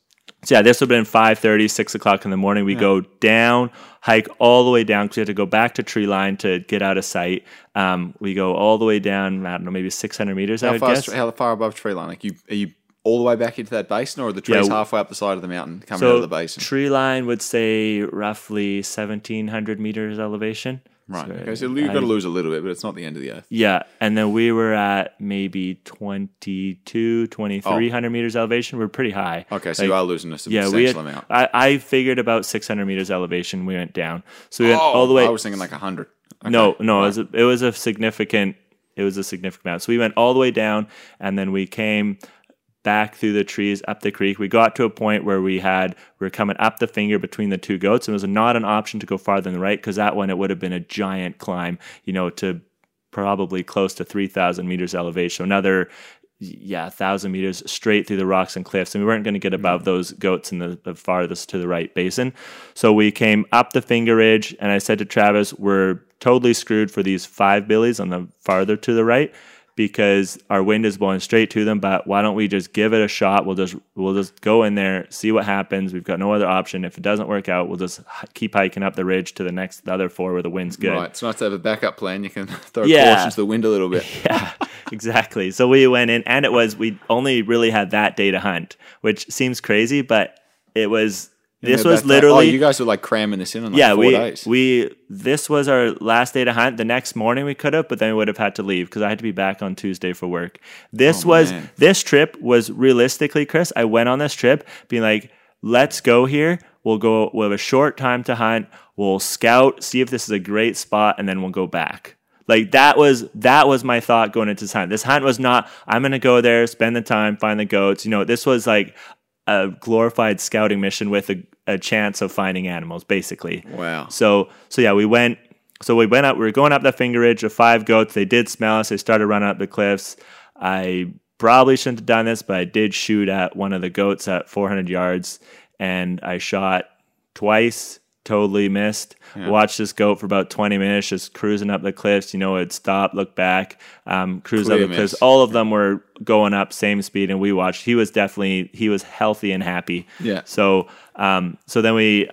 So yeah, this would have been 5.30, 6 o'clock in the morning. We go down, hike all the way down because we had to go back to tree line to get out of sight. Um, we go all the way down, I don't know, maybe 600 meters, I How would far, guess. how far above tree line? Like you, are you all the way back into that basin, or are the trees Yeah, halfway up the side of the mountain coming so out of the basin? tree line would say roughly 1,700 meters elevation. Right. So okay, so you've got to uh, lose a little bit, but it's not the end of the earth. Yeah, and then we were at maybe 22, 2300 meters elevation. We're pretty high. Oh. Okay, so Like, you are losing a substantial yeah, we had, amount. I, I figured about 600 meters elevation. We went down. So we went oh, all the way. I was thinking like hundred. No, no, it was a, it was a significant it was a significant amount. So we went all the way down, and then we came back through the trees up the creek. We got to a point where we had we were coming up the finger between the two goats, and it was not an option to go farther than the right because that one it would have been a giant climb, you know, to probably close to three thousand meters elevation. So another yeah, thousand meters straight through the rocks and cliffs, and we weren't going to get above mm-hmm. those goats in the, the farthest to the right basin. So we came up the finger ridge, and I said to Travis, "We're totally screwed for these five billies on the farther to the right." Because our wind is blowing straight to them, but why don't we just give it a shot? We'll just we'll just go in there, see what happens. We've got no other option. If it doesn't work out, we'll just keep hiking up the ridge to the next the other four where the wind's good. Right, it's nice to have a backup plan. You can throw Yeah. caution to the wind a little bit. yeah, exactly. So we went in, and it was we only really had that day to hunt, which seems crazy, but it was. This was literally. Oh, you guys were like cramming this in in like yeah, we days. we this was our last day to hunt. The next morning we could have, but then we would have had to leave because I had to be back on Tuesday for work. This Oh, was man. this trip was realistically, Chris. I went on this trip being like, let's go here. We'll go. We'll have a short time to hunt. We'll scout, see if this is a great spot, and then we'll go back. Like that was that was my thought going into this hunt. This hunt was not I'm gonna go there, spend the time, find the goats. You know, this was like a glorified scouting mission with a, a chance of finding animals, basically. Wow. So so yeah, we went. So we went up. We were going up the finger ridge. of five goats. They did smell us. They started running up the cliffs. I probably shouldn't have done this, but I did shoot at one of the goats at 400 yards, and I shot twice. Totally missed. Watched this goat for about 20 minutes, just cruising up the cliffs. You know, it stopped, stop, look back, um, cruise Clear up the cliffs. All of them were going up same speed, and we watched. He was definitely he was healthy and happy. Yeah. So um, so then we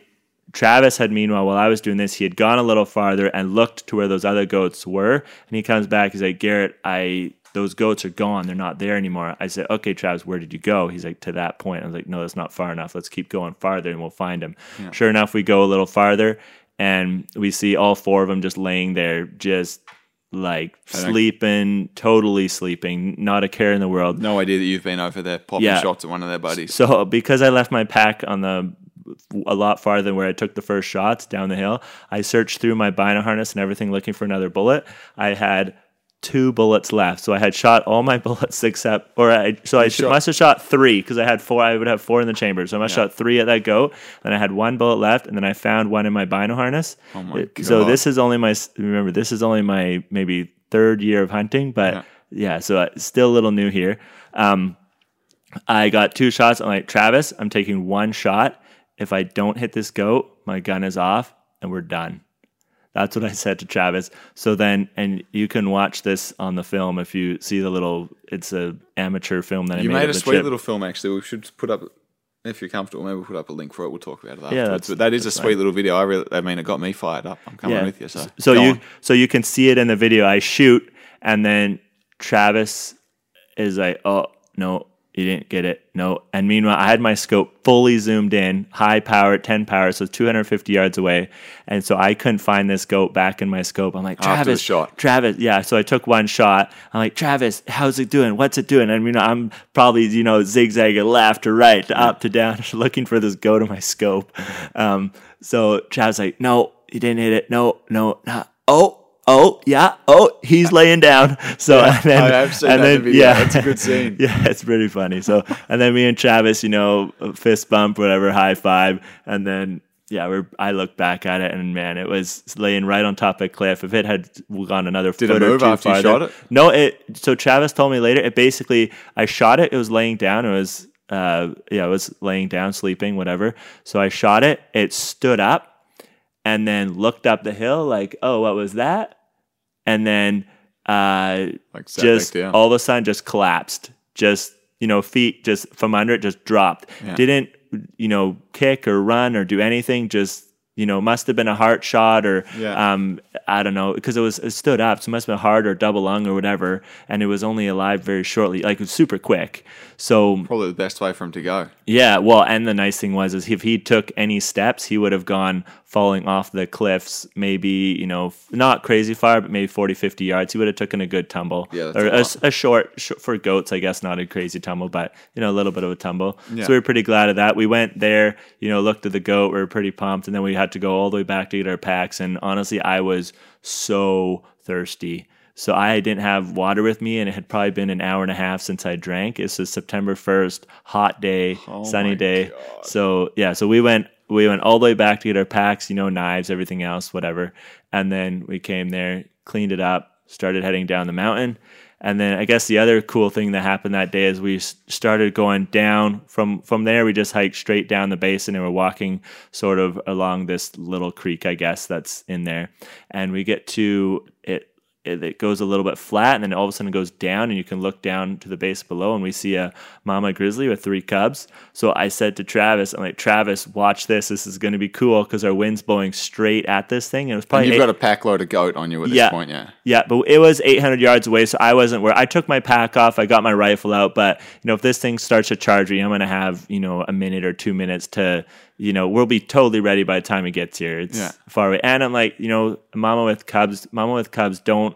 Travis had meanwhile while I was doing this, he had gone a little farther and looked to where those other goats were, and he comes back. He's like, Garrett, I those goats are gone. They're not there anymore. I said, Okay, Travis, where did you go? He's like, To that point. I was like, No, that's not far enough. Let's keep going farther, and we'll find him. Sure enough, we go a little farther, and we see all four of them just laying there, just like sleeping, totally sleeping, not a care in the world. No idea that you've been over there popping Yeah. shots at one of their buddies. So because I left my pack on the a lot farther than where I took the first shots down the hill. I searched through my bino harness and everything looking for another bullet. I had two bullets left. So I had shot all my bullets except, or I, so I shot- must have shot three because I had four. I would have four in the chamber. So I must have shot three at that goat. Then I had one bullet left, and then I found one in my bino harness. Oh my It- So this is only my remember. This is only my maybe third year of hunting, but Yeah. yeah, so uh, still a little new here. Um, I got two shots. I'm like, Travis, I'm taking one shot. If I don't hit this goat, my gun is off and we're done. That's what I said to Travis. So then, and you can watch this on the film if you see the little. It's a amateur film that I You made. made of a sweet little film. Actually, we should put up. If you're comfortable, maybe we'll put up a link for it. We'll talk about it afterwards. that's- but that is a that's sweet little video. I really, I mean, it got me fired up. I'm coming with you. So, so go you on. so you can see it in the video. I shoot, and then Travis is like, "Oh no, you didn't get it." No, and meanwhile, I had my scope fully zoomed in, high power, ten power, so 250 yards away, and so I couldn't find this goat back in my scope. I'm like, Travis, shot. Travis, yeah. So I took one shot. I'm like, Travis, how's it doing? What's it doing? And you know, I'm probably you know zigzagging left to right, to up to down, looking for this goat in my scope. Um, so Travis like, no, you didn't hit it. No, no, no. Oh. Oh yeah! Oh, he's laying down. So and then, I have seen and then video. yeah, It's a good scene. yeah, it's pretty funny. So and then me and Travis, you know, fist bump, whatever, high five, and then yeah, we're. I look back at it, and man, it was laying right on top of a cliff. If it had gone another Did it foot or move two after you farther, shot it? no, it. So Travis told me later. It basically, I shot it. It was laying down. It was, uh, yeah, it was laying down, sleeping, whatever. So I shot it. It stood up, and then looked up the hill, like, oh, what was that? And then, uh, Like just down. all of a sudden, just collapsed. Just you know, feet just from under it, just dropped. Yeah. Didn't you know, kick or run or do anything. Just you know, must have been a heart shot or Yeah. um, I don't know because it was it stood up, so it must have been heart or double lung or whatever, and it was only alive very shortly, like super quick. So Probably the best way for him to go. yeah, well, and the nice thing was is if he took any steps, he would have gone falling off the cliffs, maybe you know, not crazy far, but maybe 40, 50 yards. He would have taken a good tumble, Yeah, or a a, a short, for goats, I guess, not a crazy tumble, but you know, a little bit of a tumble. Yeah. So we were pretty glad of that. We went there, you know, looked at the goat. We were pretty pumped, and then we had to go all the way back to get our packs. And honestly, I was so thirsty. So I didn't have water with me, and it had probably been an hour and a half since I drank. It's a September first, hot day, oh sunny Oh my day. God. So yeah, so we went we went all the way back to get our packs, you know, knives, everything else, whatever. And then we came there, cleaned it up, started heading down the mountain. And then I guess the other cool thing that happened that day is we started going down from from there. We just hiked straight down the basin and we're walking sort of along this little creek, I guess that's in there. And we get to it it, it goes a little bit flat and then all of a sudden it goes down and you can look down to the base below and we see a mama grizzly with three cubs so i said to travis i'm like travis watch this this is going to be cool because our wind's blowing straight at this thing and it was And probably you've eight- got a pack load of goat on you at this point, yeah. yeah, but it was 800 yards away, so I wasn't where I took my pack off. I got my rifle out, but you know, if this thing starts to charge me, I'm gonna have you know a minute or two minutes to, you know, we'll be totally ready by the time it gets here. It's Yeah. far away, and I'm like, you know, mama with cubs, mama with cubs, don't,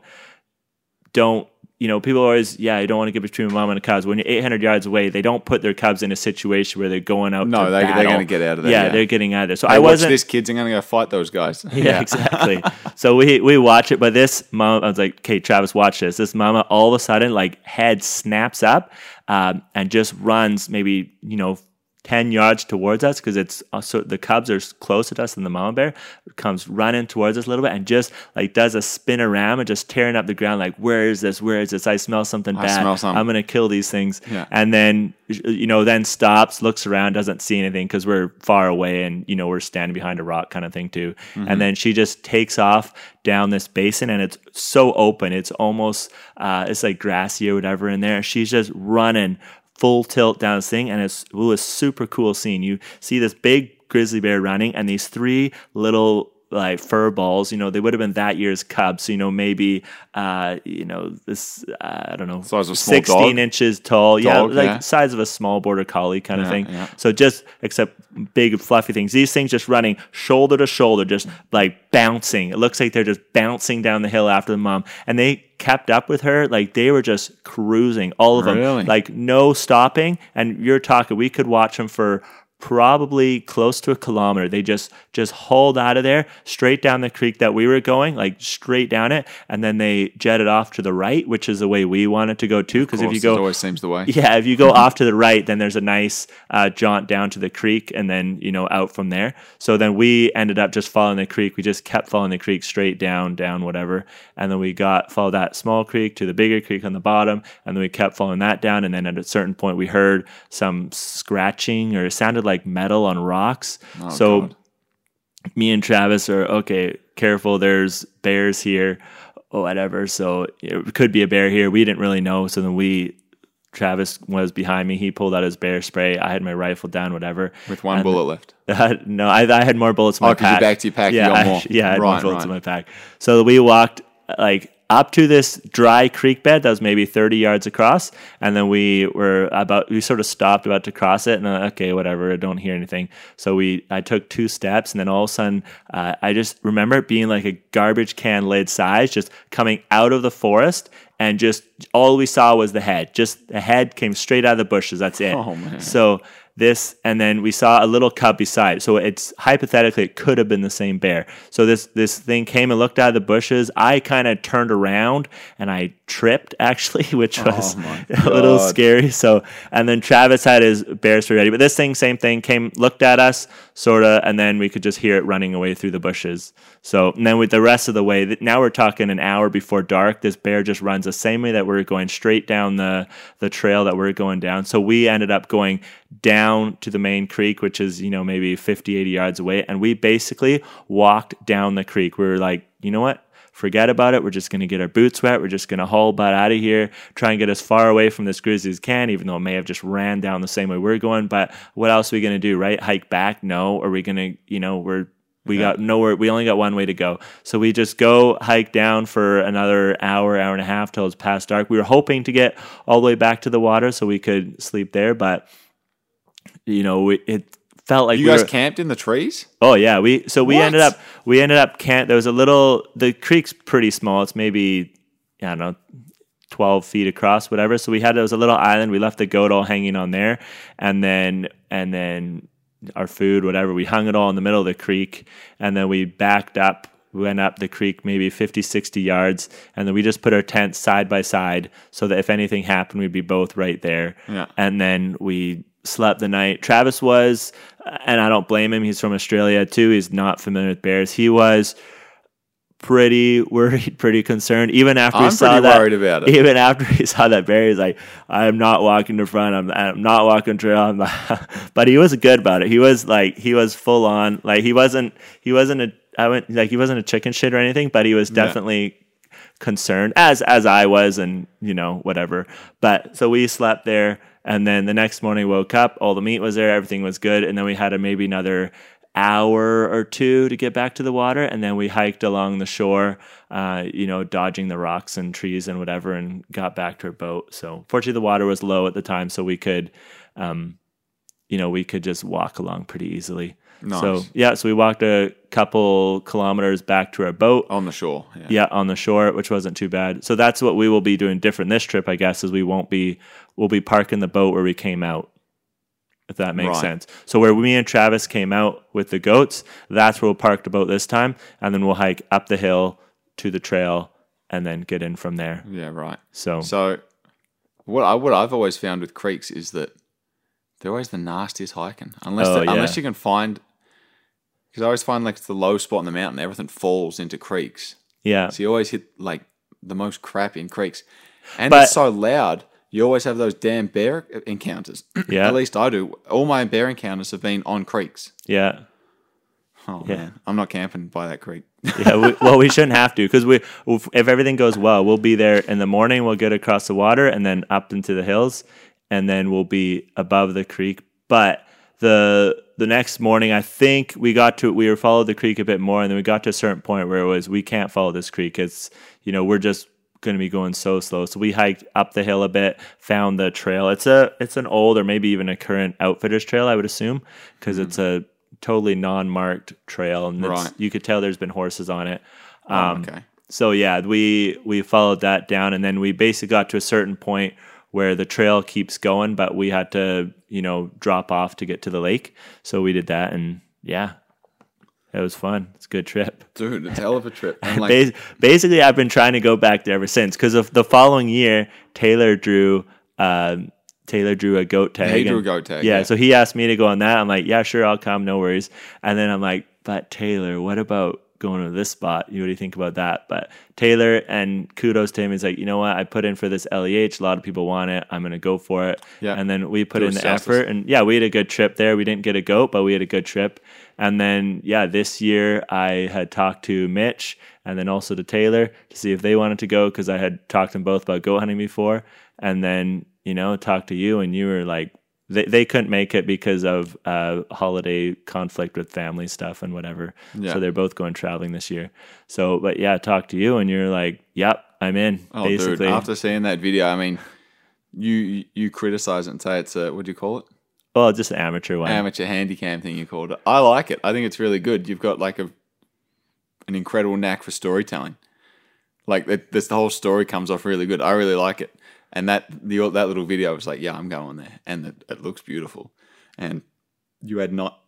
don't. You know, people always, yeah, you don't want to get between mama and the cubs. When you're 800 yards away, they don't put their cubs in a situation where they're going out. No, to they- they're gonna get out of there, Yeah, yeah. they're getting out of there. So Hey, I watch wasn't. this, kids. I'm going to go fight those guys. Yeah, exactly. so we we watch it, but this mom, I was like, "Okay, Travis, watch this." This mama, all of a sudden, like head snaps up um, and just runs maybe you know. 10 yards towards us because it's also the cubs are closer to us than the mama bear comes running towards us a little bit and just like does a spin around and just tearing up the ground like where is this where is this i smell something I bad smell something. i'm gonna kill these things Yeah. and then you know then stops looks around doesn't see anything because we're far away and you know we're standing behind a rock kind of thing too Mm-hmm. and then she just takes off down this basin and it's so open it's almost uh, it's like grassy or whatever in there she's just running full tilt down this thing and it's it was a super cool scene you see this big grizzly bear running and these three little like fur balls, you know, they would have been that year's cubs. You know, maybe, uh, you know, this, uh, I don't know, Size of 16 dog? inches tall. yeah, like yeah. size of a small border collie kind of thing. yeah. So just except big fluffy things. These things just running shoulder to shoulder, just like bouncing. It looks like they're just bouncing down the hill after the mom, and they kept up with her. Like they were just cruising, all of them, Really? like no stopping. And you're talking, we could watch them for probably close to a kilometer. They just just hauled out of there straight down the creek that we were going, like straight down it, and then they jetted off to the right, which is the way we wanted to go too. Because if you go it always seems the way. yeah, if you go off to the right, then there's a nice uh, jaunt down to the creek, and then you know out from there. So then we ended up just following the creek. We just kept following the creek straight down, down, whatever, and then we got followed that small creek to the bigger creek on the bottom, and then we kept following that down. And then at a certain point, we heard some scratching, or it sounded like metal on rocks. Oh, so God. me and Travis are okay. Careful, there's bears here, or whatever. So it could be a bear here. We didn't really know. So then we, Travis was behind me. He pulled out his bear spray. I had my rifle down, whatever. with one And- bullet left. no, I, I had more bullets in my Oh, you pack. back to your pack, you Yeah, got I- yeah, I had more Right, bullets in my pack. So we walked like up to this dry creek bed that was maybe 30 yards across and then we were about we sort of stopped about to cross it and uh, okay whatever I don't hear anything. So we i took two steps and then all of a sudden uh, i just remember it being like a garbage can lid size just coming out of the forest and just all we saw was the head. Just the head came straight out of the bushes that's it. Oh, man. so this, and then we saw a little cub beside. So it's hypothetically it could have been the same bear. So this this thing came and looked out of the bushes. I kind of turned around and I tripped actually, which oh was Oh a little scary. So and then Travis had his bear spray ready, but this thing, same thing, came looked at us sort of, and then we could just hear it running away through the bushes. So and then with the rest of the way, now we're talking an hour before dark. This bear just runs the same way that we're going straight down the the trail that we're going down. So we ended up going down to the main creek, which is, you know, maybe 50, 80 yards away. And we basically walked down the creek. We were like, you know what? Forget about it. We're just going to get our boots wet. We're just going to haul butt out of here, try and get as far away from this grizzly as can, even though it may have just ran down the same way we're going. But what else are we going to do, right? Hike back? No. Are we going to, you know, we're, we got nowhere. We only got one way to go. So we just go hike down for another hour, hour and a half till it's past dark. We were hoping to get all the way back to the water so we could sleep there, but you know, it, it felt like You we guys were- camped in the trees? Oh yeah, we so we What? ended up we ended up camp. There was a little. The creek's pretty small. It's maybe I don't know. 12 feet across whatever so we had there was a little island we left the goat all hanging on there and then and then our food whatever we hung it all in the middle of the creek and then we backed up went up the creek maybe 50 60 yards and then we just put our tents side by side so that if anything happened we'd be both right there Yeah. and then we slept the night. Travis was, and I don't blame him. He's from Australia too. He's not familiar with bears. He was pretty worried, pretty concerned. Even after he I'm saw that, worried about it. Even after he saw that bear, he's like, "I'm not walking the front. I'm, I'm not walking trail." I'm not. but he was good about it. He was like, he was full on. Like he wasn't. He wasn't a. I went like he wasn't a chicken shit or anything, but he was definitely concerned as as I was and you know whatever but so we slept there and then the next morning woke up all the meat was there everything was good and then we had a maybe another hour or two to get back to the water and then we hiked along the shore uh, you know dodging the rocks and trees and whatever and got back to our boat so fortunately the water was low at the time so we could um, you know we could just walk along pretty easily Nice. so yeah so we walked a couple kilometers back to our boat On the shore. Yeah. yeah, on the shore, which wasn't too bad. So that's what we will be doing different this trip, I guess, is we won't be we'll be parking the boat where we came out. If that makes Right. sense. So where me and Travis came out with the goats, that's where we'll park the boat this time, and then we'll hike up the hill to the trail and then get in from there. Yeah, right. So, So, what I what I've always found with creeks is that they're always the nastiest hiking, unless Oh, the- unless you can find. Because I always find like it's the low spot in the mountain, everything falls into creeks. yeah. So you always hit like the most crap in creeks, and But- it's so loud. You always have those damn bear encounters. Yeah. At least I do. All my bear encounters have been on creeks. Yeah. Oh Yeah. man, I'm not camping by that creek. yeah, we, well, we shouldn't have to because we, if if everything goes well, we'll be there in the morning. We'll get across the water and then up into the hills, and then we'll be above the creek. But the the next morning, I think we got to we were followed the creek a bit more, and then we got to a certain point where it was we can't follow this creek. It's you know we're just going to be going so slow. So we hiked up the hill a bit, found the trail. It's a it's an old or maybe even a current outfitters trail, I would assume, because it's hmm. a totally non-marked trail, and it's, Right. you could tell there's been horses on it. Oh, um, okay. So yeah, we we followed that down, and then we basically got to a certain point where the trail keeps going, but we had to, you know, drop off to get to the lake. So we did that, and yeah, it was fun. It's a good trip. Dude, it's a hell of a trip. Like, Bas- Basically, I've been trying to go back there ever since because of the following year, Taylor drew. Um, Taylor drew a goat tag. he drew a goat tag, Yeah, yeah. so he asked me to go on that. I'm like, yeah, sure, I'll come, no worries. And then I'm like, but Taylor, what about going to this spot? You what do you think about that? But Taylor and kudos to him. He's like, you know what? I put in for this LEH. A lot of people want it. I'm gonna go for it. Yeah. And then we put Do in the justice. effort, and yeah, we had a good trip there. We didn't get a goat, but we had a good trip. And then yeah, this year I had talked to Mitch and then also to Taylor to see if they wanted to go because I had talked to them both about goat hunting before. And then you know talked to you, and you were like. They, they couldn't make it because of uh, holiday conflict with family stuff and whatever. Yeah. So they're both going traveling this year. So, but yeah, talk to you, and you're like, "Yep, I'm in." oh, basically, dude, after seeing that video, I mean, you you criticize it and say it's a what do you call it? Well, just an amateur one. Amateur handycam thing you called it. I like it. I think it's really good. You've got like a an incredible knack for storytelling. Like that, this the whole story comes off really good. I really like it. And that the that little video was like, yeah, I'm going there, and it, it looks beautiful. And you had not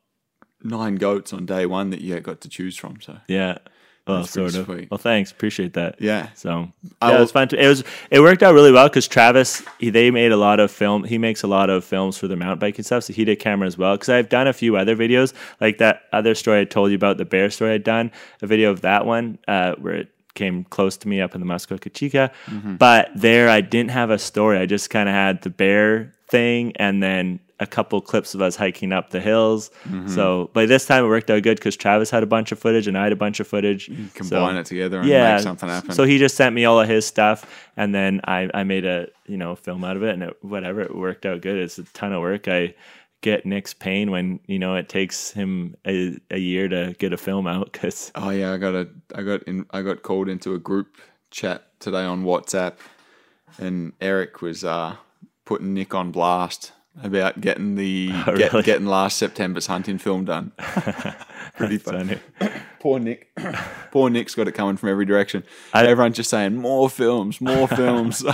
nine goats on day one that you got to choose from. So Yeah. Well, sort of. sweet. Well, thanks. Appreciate that. yeah, So yeah, it was fun. To, it was it worked out really well because Travis he, they made a lot of film. He makes a lot of films for the mountain bike and stuff. So he did camera as well. Because I've done a few other videos like that other story I told you about the bear story I'd done a video of that one uh, where it came close to me up in the Muskwa Kechika. Mm-hmm. But there I didn't have a story. I just kind of had the bear thing and then a couple clips of us hiking up the hills. Mm-hmm. So, by this time it worked out good because Travis had a bunch of footage and I had a bunch of footage. combine So- it together and yeah, make something happen. So he just sent me all of his stuff, and then I, I made a you know film out of it, and it, whatever it worked out good. It's a ton of work. I get Nick's pain when you know it takes him a, a year to get a film out because Oh yeah, I got a I got in I got called into a group chat today on WhatsApp, and Eric was uh, putting Nick on blast about getting the Oh, get, really? getting last September's hunting film done. Pretty funny. Poor Nick. Poor Nick's got it coming from every direction. I- Everyone's just saying more films, more films.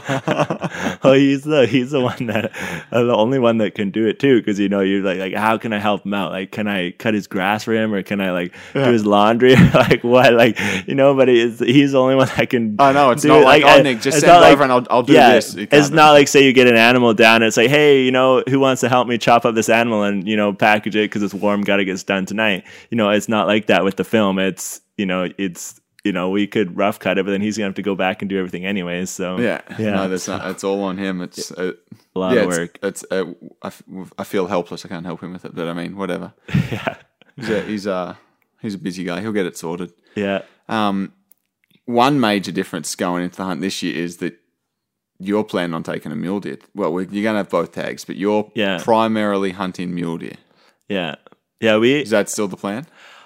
oh he's the he's the one that uh, the only one that can do it too because you know you're like like how can I help him out like can I cut his grass for him or can I like do his laundry like what like you know but he's he's the only one that can I know, it's not it. like, oh, Nick, just it's send it over and I'll- I'll do this. You it's not like say you get an animal down and it's like hey you know who wants to help me chop up this animal and you know package it because it's warm got to get done tonight you know it's not like that with the film it's you know it's you know we could rough cut it but then he's gonna have to go back and do everything anyways so yeah, yeah No, that's not. It's all on him. It's uh, a lot yeah, of work It's, uh, I, f- I feel helpless. I can't help him with it, but I mean, whatever. yeah He's a, he's a he's a busy guy. He'll get it sorted. yeah Um, one major difference going into the hunt this year is that you're planning on taking a mule deer. Well, we- you're going to have both tags, but you're Yeah. primarily hunting mule deer. Yeah, yeah. We Is that still the plan?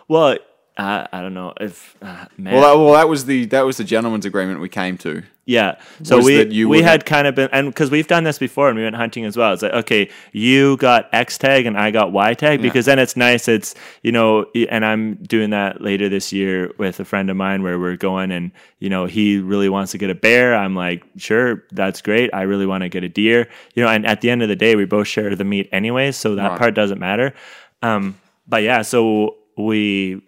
well, I I don't know if uh, man. Well, that, well, that was the that was the gentleman's agreement we came to. yeah. So we we had kind of been and because we've done this before and we went hunting as well. It's like okay, you got X tag and I got Y tag because then it's nice. It's you know, and I'm doing that later this year with a friend of mine where we're going and you know he really wants to get a bear. I'm like, sure, that's great. I really want to get a deer. You know, and at the end of the day, we both share the meat anyway, so that Right. part doesn't matter. Um, but yeah, so we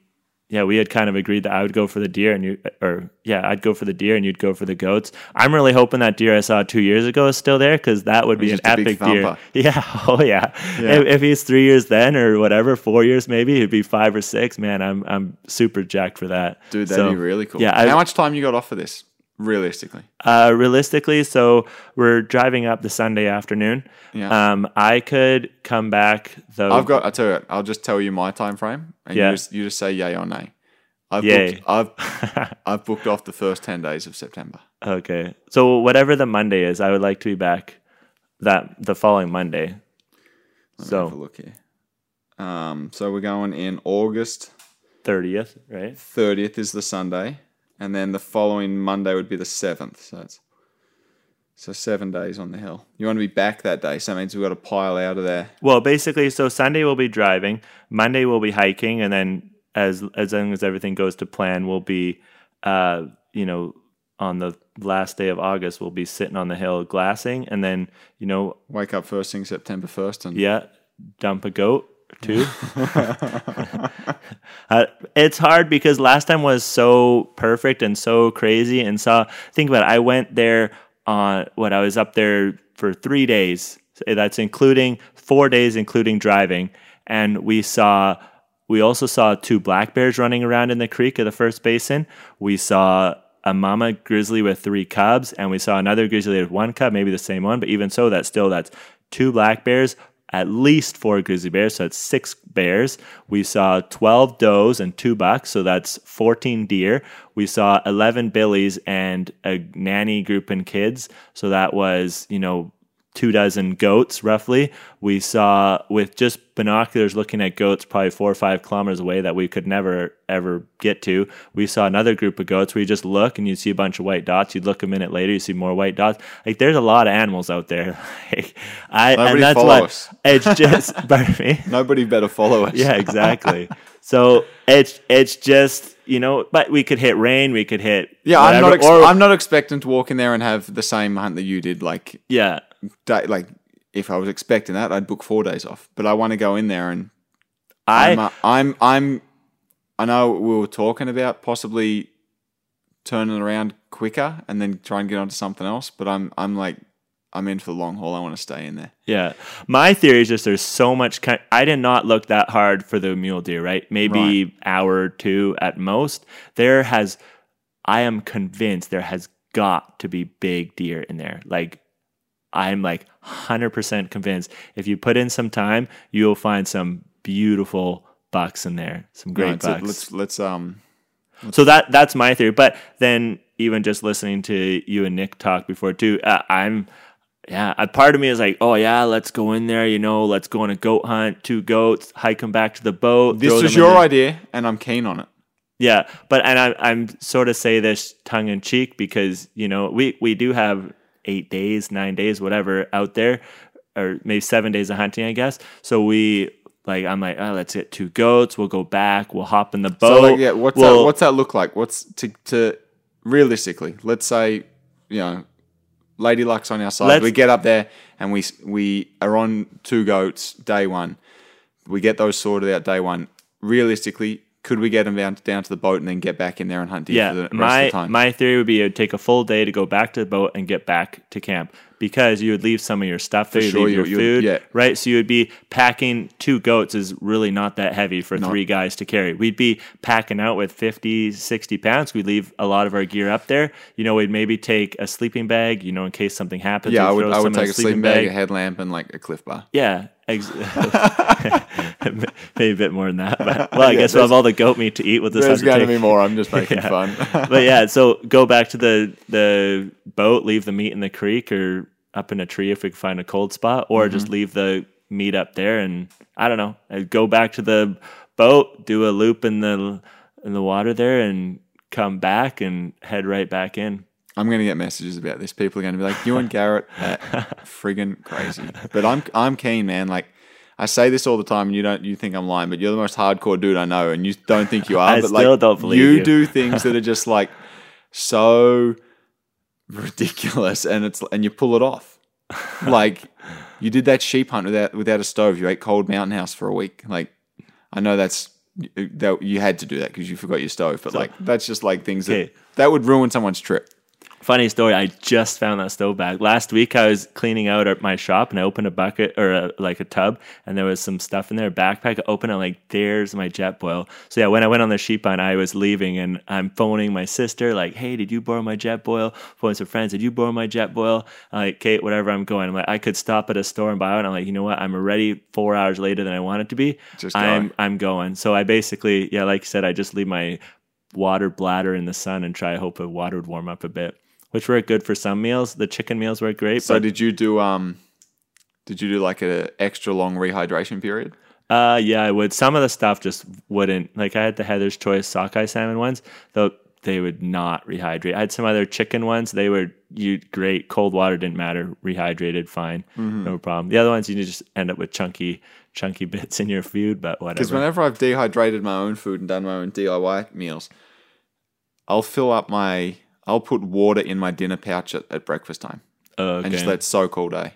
yeah, we had kind of agreed that I would go for the deer and you, or yeah, I'd go for the deer and you'd go for the goats. I'm really hoping that deer I saw two years ago is still there because that would be an just a big epic deer. Yeah, oh yeah. Yeah. If, if he's three years then or whatever, four years maybe, it'd be five or six. Man, I'm I'm super jacked for that, Dude, that'd So, be really cool. Yeah, I, How much time you got off for this? Realistically, uh, realistically, so we're driving up the Sunday afternoon. Yeah. Um, I could come back though. I've got. I tell you, what, I'll just tell you my time frame, and Yeah. you just you just say yay or nay. I've Yay. booked, I've I've booked off the first ten days of September. Okay. So whatever the Monday is, I would like to be back that the following Monday. Let me have a So look here. Um, so we're going in August 30th, right? 30th is the Sunday, and then the following Monday would be the 7th. So it's so seven days on the hill. You want to be back that day, so that means we've got to pile out of there. Well, basically, so Sunday we'll be driving, Monday we'll be hiking, and then as as long as everything goes to plan, we'll be, uh, you know, on the last day of August, we'll be sitting on the hill glassing, and then you know, Wake up first thing September first, and yeah, dump a goat two. uh, it's hard because last time was so perfect and so crazy, and so think about it. I went there on what I was up there for three days. That's including four days, including driving, and we saw. We also saw two black bears running around in the creek of the first basin. We saw a mama grizzly with three cubs, and we saw another grizzly with one cub, maybe the same one, but even so, that's still that's two black bears, at least four grizzly bears, so that's six bears. We saw 12 does and two bucks, so that's 14 deer. We saw 11 billies and a nanny group and kids, so that was, you know, two dozen goats roughly. We saw with just binoculars looking at goats probably four or five kilometers away that we could never ever get to. We saw another group of goats where you just look and you see a bunch of white dots. You'd look a minute later, you see more white dots. Like there's a lot of animals out there. Like, I Nobody and that's us. it's just pardon me. nobody better follow us. Yeah, exactly. so it's it's just you know, but we could hit rain, we could hit Yeah, I'm not. Ex- or- I'm not expecting to walk in there and have the same hunt that you did. Like, yeah. Day, like if I was expecting that, I'd book four days off. But I want to go in there and I I'm, uh, I'm, I'm. I know we were talking about possibly turning around quicker and then try and get onto something else. But I'm, I'm like, I'm in for the long haul. I want to stay in there. Yeah. My theory is just there's so much. Kind I did not look that hard for the mule deer, right? Maybe Right. hour or two at most. There has, I am convinced there has got to be big deer in there. Like, I'm like 100% convinced if you put in some time, you'll find some beautiful bucks in there, some great so bucks. let's let's um. So that that's my theory. But then even just listening to you and Nick talk before too, uh, I'm yeah. A part of me is like, oh yeah, let's go in there. You know, let's go on a goat hunt, two goats, hike them back to the boat. This was your idea, and I'm keen on it. yeah, but and I, I'm sort of say this tongue in cheek because you know we we do have eight days, nine days, whatever out there, or maybe seven days of hunting, I guess. So we like I'm like, oh, let's get two goats. We'll go back. We'll hop in the boat. So like, yeah, what's we'll, that? What's that look like? What's to to realistically? Let's say you know, Lady Luck's on our side. We get up there and we we are on two goats day one. We get those sorted out day one. Realistically, could we get them down down to the boat and then get back in there and hunt deer yeah, for the rest my of the time? my theory would be it would take a full day to go back to the boat and get back to camp because you would leave some of your stuff there, you sure, leave your you- you- food, yeah. right? So you would be packing two goats is really not that heavy for three guys to carry. We'd be packing out with 50, 60 pounds. We'd leave a lot of our gear up there. You know, we'd maybe take a sleeping bag, you know, in case something happens. yeah, I would I would take a sleeping bag, a headlamp, and like a Clif Bar. Yeah. Ex- maybe a bit more than that, but well, I Yeah, guess we'll have all the goat meat to eat. with this. There's have to be more. I'm just making Yeah. fun. but yeah, so go back to the the boat, leave the meat in the creek or up in a tree if we can find a cold spot, or Mm-hmm. just leave the meat up there and I don't know, go back to the boat, do a loop in the in the water there, and come back and head right back in. I'm going to get messages about this. People are going to be like, "You and Garrett are friggin' crazy." But I'm I'm keen, man. Like I say this all the time, and you don't you think I'm lying, but you're the most hardcore dude I know, and you don't think you are. I but still like, don't believe you you. do things that are just like so ridiculous, and it's and you pull it off. Like you did that sheep hunt without without a stove. You ate cold mountain house for a week. Like I know that's that you had to do that because you forgot your stove, but like that's just like things Okay. that that would ruin someone's trip. Funny story. I just found that stove bag last week. I was cleaning out at my shop and I opened a bucket or a, like a tub, and there was some stuff in there. A backpack. I opened. it, I'm like, "There's my Jetboil." So yeah, when I went on the sheep hunt, I was leaving and I'm phoning my sister like, "Hey, did you borrow my Jetboil?" Phoning some friends, "Did you borrow my Jetboil?" I'm like, "Kate, whatever." I'm going. I'm like, I could stop at a store and buy one. I'm like, you know what? I'm already four hours later than I want it to be. Just. I'm I'm going. So I basically, yeah, like you said, I just leave my water bladder in the sun and try to hope the water would warm up a bit, which worked good for some meals. The chicken meals were great, So but did you do um did you do like a extra long rehydration period? uh, yeah, I would. Some of the stuff just wouldn't. Like I had the Heather's Choice sockeye salmon ones, though they would not rehydrate. I had some other chicken ones. They were you great. Cold water didn't matter. Rehydrated, fine, Mm-hmm. no problem. The other ones you just end up with chunky, chunky bits in your food, but whatever. Because whenever I've dehydrated my own food and done my own DIY meals, I'll fill up my I'll put water in my dinner pouch at, at breakfast time Oh, and just okay. let it soak all day.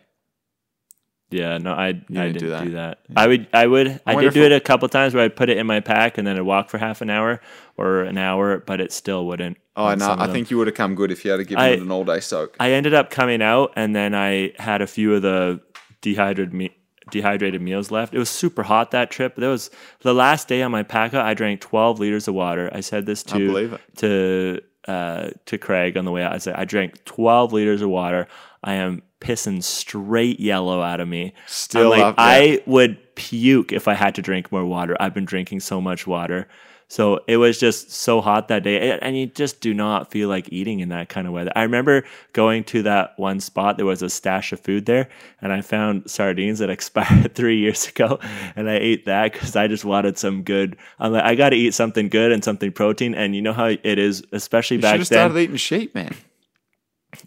Yeah, no, I I didn't do that. do that. I would I would I, wonder did do it a couple times where I'd put it in my pack and then I'd walk for half an hour or an hour, but it still wouldn't. Oh no, I think you would have come good if you had to give I- it an all day soak. I ended up coming out and then I had a few of the dehydrated me- dehydrated meals left. It was super hot that trip. There was the last day on my pack I drank 12 liters of water. I said this to believe it. to uh, to Craig on the way out. I said I drank 12 liters of water. I am pissing straight yellow out of me. Still like. I would puke if I had to drink more water. I've been drinking so much water. So it was just so hot that day. And you just do not feel like eating in that kind of weather. I remember going to that one spot, there was a stash of food there, and I found sardines that expired three years ago. And I ate that because I just wanted some good. I'm like, I got to eat something good and something protein. And you know how it is, especially back. You should back have then. started eating sheep, man.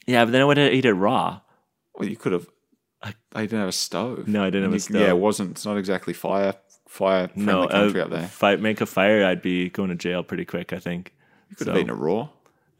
Yeah, but then I would eat it raw. Well, you could have. I didn't have a stove. No, I didn't have And a stove. Yeah, it wasn't. It's not exactly fire fire No, country uh, up there. Fight, make a fire. I'd be going to jail pretty quick. I think. You could have so- eaten it raw.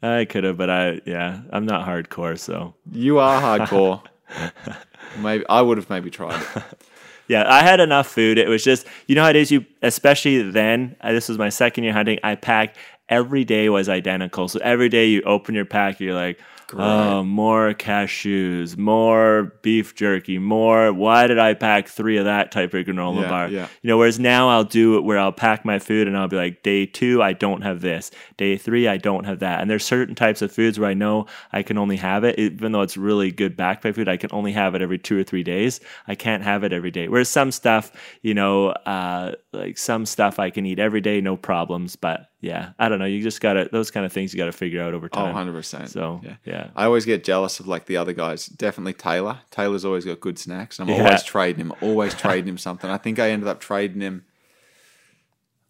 I could have, but I yeah, I'm not hardcore, so You are hardcore. maybe I would have maybe tried it. yeah, I had enough food. It was just you know how it is. You especially then. uh, This was my second year hunting. I packed every day was identical. So every day you open your pack, you're like, oh, more cashews, more beef jerky, more. Why did I pack three of that type of granola Yeah, bar? yeah. You know, whereas now I'll do it where I'll pack my food and I'll be like, day two, I don't have this. Day three, I don't have that. And there's certain types of foods where I know I can only have it, even though it's really good backpack food, I can only have it every two or three days. I can't have it every day. Whereas some stuff, you know, uh, like some stuff I can eat every day, no problems. But yeah, I don't know. You just gotta, those kind of things you gotta figure out over Oh, time. 100 percent. So, yeah. yeah. I always get jealous of like the other guys. Definitely Taylor. Taylor's always got good snacks. and I'm Yeah. always trading him. Always trading him something. I think I ended up trading him.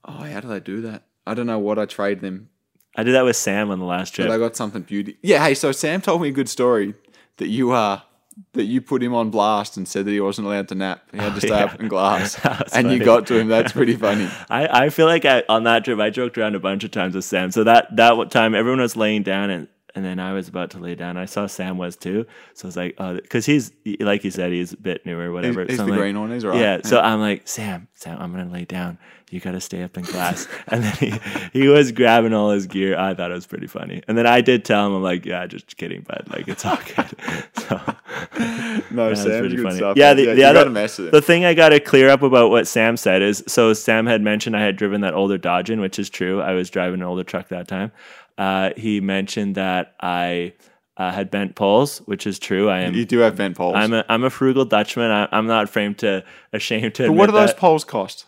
Oh, how did I do that? I don't know what I traded him, I did that with Sam on the last trip. but I got something beauty. Yeah. Hey, so Sam told me a good story that you uh that you put him on blast and said that he wasn't allowed to nap. He had to stay yeah. up in glass, and you got to him. That's pretty funny. I, I feel like I, on that trip I joked around a bunch of times with Sam. So that that time everyone was laying down and and then I was about to lay down. I saw Sam was too. So I was like, oh, because he's like you said, he's a bit newer, whatever. He's- he's so the like, green one, he's right. Yeah. So I'm like, Sam, Sam, I'm gonna lay down. You gotta stay up in class. and then he, he was grabbing all his gear. I thought it was pretty funny. And then I did tell him, I'm like, yeah, just kidding, but like it's all good. so No, Sam's good funny. stuff. Yeah, the, the other gotta mess with him. the thing I got to clear up about what Sam said is so Sam had mentioned I had driven that older Dodge in, which is true. I was driving an older truck that time. Uh, he mentioned that I uh, had bent poles, which is true. I am. you do have bent poles. I'm a I'm a frugal Dutchman. I, I'm not framed to ashamed to. but what do those poles cost?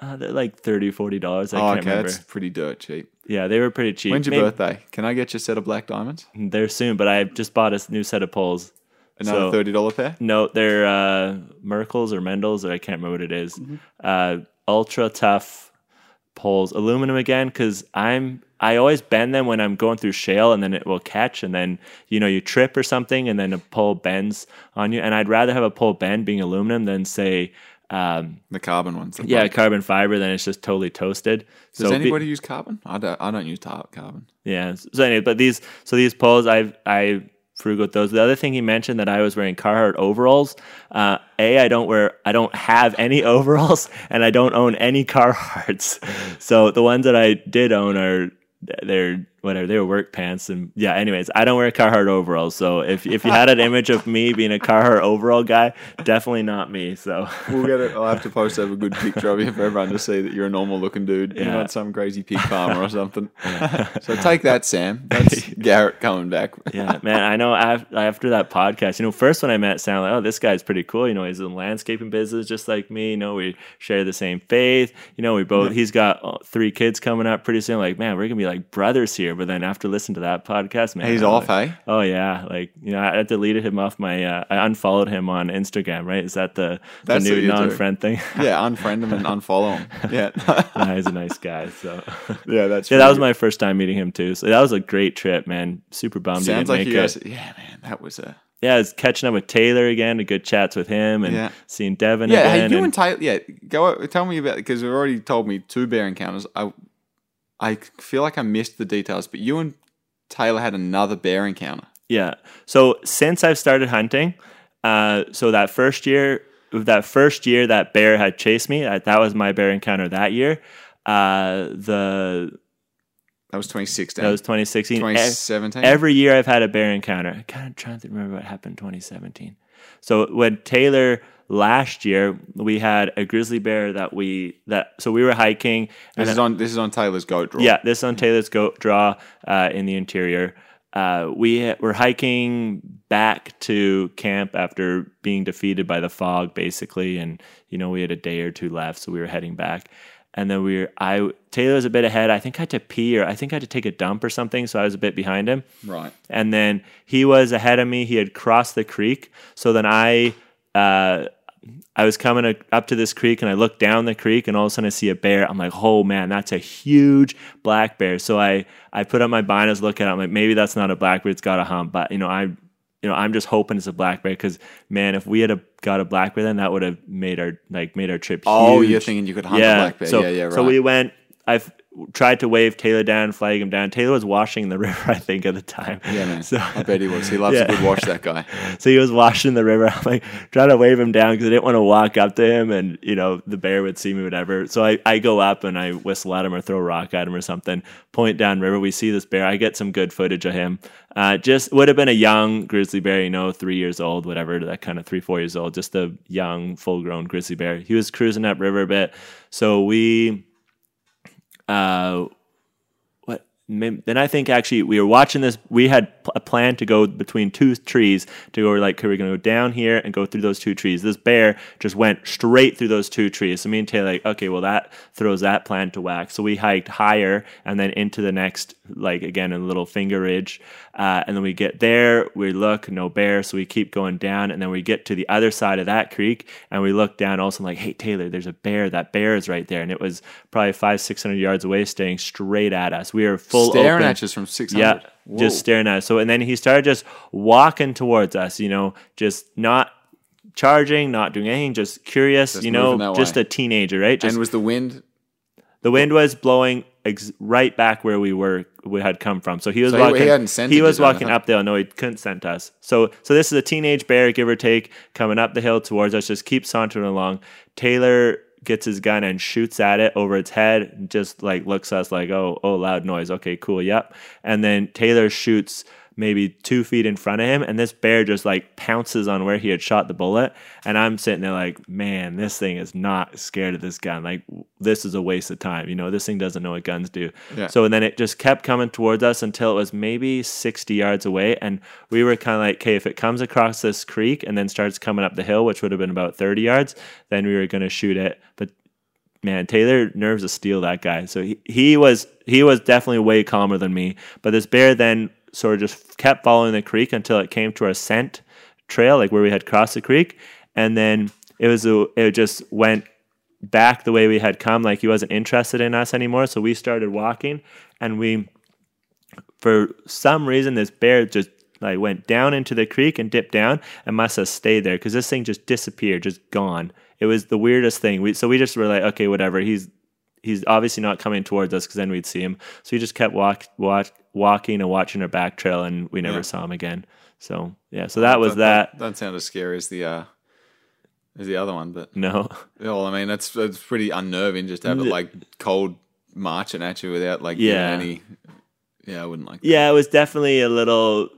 Uh, they're like 30 40 dollars. I Oh, can't okay, remember. that's pretty dirt cheap. Yeah, they were pretty cheap. When's your Maybe- birthday? Can I get you a set of black diamonds? They're soon, but I just bought a new set of poles. Another So- thirty dollar pair. No, they're uh, Merkles or Mendels, or I can't remember what it is. Mm-hmm. Uh, ultra tough poles, aluminum again, because I'm I always bend them when I'm going through shale, and then it will catch, and then you know you trip or something, and then a pole bends on you. And I'd rather have a pole bend being aluminum than say. Um, The carbon ones. the yeah, carbon fiber, then it's just totally toasted. Does so be- anybody use carbon? I don't. I don't use tar- carbon. yeah. So anyway, but these so these poles I I frugal with those. The other thing he mentioned that I was wearing Carhartt overalls. Uh, a I don't wear I don't have any overalls and I don't own any Carhartts. So the ones that I did own are they're whatever they were work pants and yeah. Anyways, I don't wear Carhartt overalls. So if if you had an image of me being a Carhartt overall guy, definitely not me. So We'll get it. I'll have to post up a good picture of you for everyone to see that you're a normal looking dude. You're not some crazy pig farmer or something. so take that, Sam. That's Garrett coming back. yeah, man, I know af- after that podcast, you know, first when I met Sam, like, oh, this guy's pretty cool. You know, he's in landscaping business just like me. You know, we share the same faith. You know, we both, he's got uh, three kids coming up pretty soon. Like, man, we're going to be like brothers here. But then after listening to that podcast, man, He's I'm off, like, eh? Oh, yeah. Like, you know, I deleted him off my, uh, I unfollowed him on Instagram, right? Is that the, the new what you do. non friend thing? Yeah, unfriend him and unfollow him. Yeah, he's a nice guy. So, yeah, that's yeah, that was my first time meeting him too. So that was a great trip, man. Super bummed. Sounds like you it. guys. Yeah, man, that was a. yeah, I was catching up with Taylor again, a good chats with him, and Yeah. seeing Devin Yeah, hey, you and- and Taylor. Yeah, go tell me about because you've already told me two bear encounters. I, I feel like I missed the details, but you and Taylor had another bear encounter. Yeah. So since I've started hunting, uh, so that first year, that first year that bear had chased me, that, that was my bear encounter that year. Uh, the That was 2016. that was 2016. 2017. Every year I've had a bear encounter. I'm kind of trying to remember what happened in 2017. So when Taylor last year, we had a grizzly bear that we that so we were hiking this is on this is on Taylor's goat draw. yeah, this on Taylor's goat draw uh, in the interior. Uh, we were hiking back to camp after being defeated by the fog, basically, and you know we had a day or two left, so we were heading back. And then we were, I Taylor was a bit ahead. I think I had to pee or I think I had to take a dump or something, so I was a bit behind him. Right. And then he was ahead of me. He had crossed the creek. So then I, uh, I was coming up to this creek and I looked down the creek and all of a sudden I see a bear. I'm like, oh man, that's a huge black bear. So I, I put up my binos, look at it. I'm like, maybe that's not a black bear. It's got a hump. But you know, I, you know, I'm just hoping it's a black bear because man, if we had a, got a black bear, then that would have made our like made our trip. Oh, huge. you're thinking you could hunt a black bear. So, yeah, yeah, right. So we went. I've tried to wave Taylor down, flag him down. Taylor was washing the river, I think, at the time. yeah, man. So, I bet he was. He loves Yeah. a good wash, that guy. so he was washing the river. I'm like trying to wave him down because I didn't want to walk up to him and you know the bear would see me, whatever. So I, I go up and I whistle at him or throw a rock at him or something. Point down river. We see this bear. I get some good footage of him. Uh, just would have been a young grizzly bear, you know, three years old, whatever, that kind of three four years old. Just a young, full grown grizzly bear. He was cruising up river a bit. So we. Uh, what then I think actually we were watching this. We had a plan to go between two trees to go like, we're gonna go down here and go through those two trees. This bear just went straight through those two trees. So me and Taylor like, okay, well that throws that plan to whack. So we hiked higher and then into the next, like again, a little finger ridge, uh, and then we get there. We look, no bear, so we keep going down, and then we get to the other side of that creek, and we look down. Also, like, hey Taylor, there's a bear. That bear is right there, and it was probably five, six hundred yards away, staring straight at us. We were full Staring open. at us from 600. Yeah, Whoa. just staring at us. So, and then he started just walking towards us, you know, just not charging, not doing anything, just curious, Just you know, just way. a teenager, right? Just and was the wind? the wind was blowing ex- right back where we were, we had come from. So he was So he- walking. he he you was down walking the- up the hill. No, he couldn't scent us. So, so this is a teenage bear, give or take, coming up the hill towards us. Just keeps sauntering along. Taylor gets his gun and shoots at it over its head. and Just like looks at us like, oh, oh, loud noise. Okay, cool, yep. And then Taylor shoots maybe two feet in front of him, and this bear just like pounces on where he had shot the bullet. And I'm sitting there like, man, this thing is not scared of this gun. Like, this is a waste of time. You know, this thing doesn't know what guns do. Yeah. So and then it just kept coming towards us until it was maybe 60 yards away. And we were kind of like, okay, if it comes across this creek and then starts coming up the hill, which would have been about 30 yards, then we were going to shoot it. But man, Taylor nerves of steel. That guy. So he, he was he was definitely way calmer than me. But this bear then sort of just kept following the creek until it came to our scent trail, like where we had crossed the creek, and then it was a, it just went back the way we had come. Like he wasn't interested in us anymore. So we started walking, and we for some reason this bear just like went down into the creek and dipped down and must have stayed there because this thing just disappeared, just gone. It was the weirdest thing. We so we just were like, okay, whatever. He's he's obviously not coming towards us because then we'd see him. So we just kept walk, walk walking and watching our back trail, and we never Yeah. saw him again. So yeah, so that was that. That sound as scary as the uh, as the other one, but No, well, I mean that's that's pretty unnerving just to have it like cold marching at you without like Yeah. any. Yeah, I wouldn't like. That. yeah, it was definitely a little,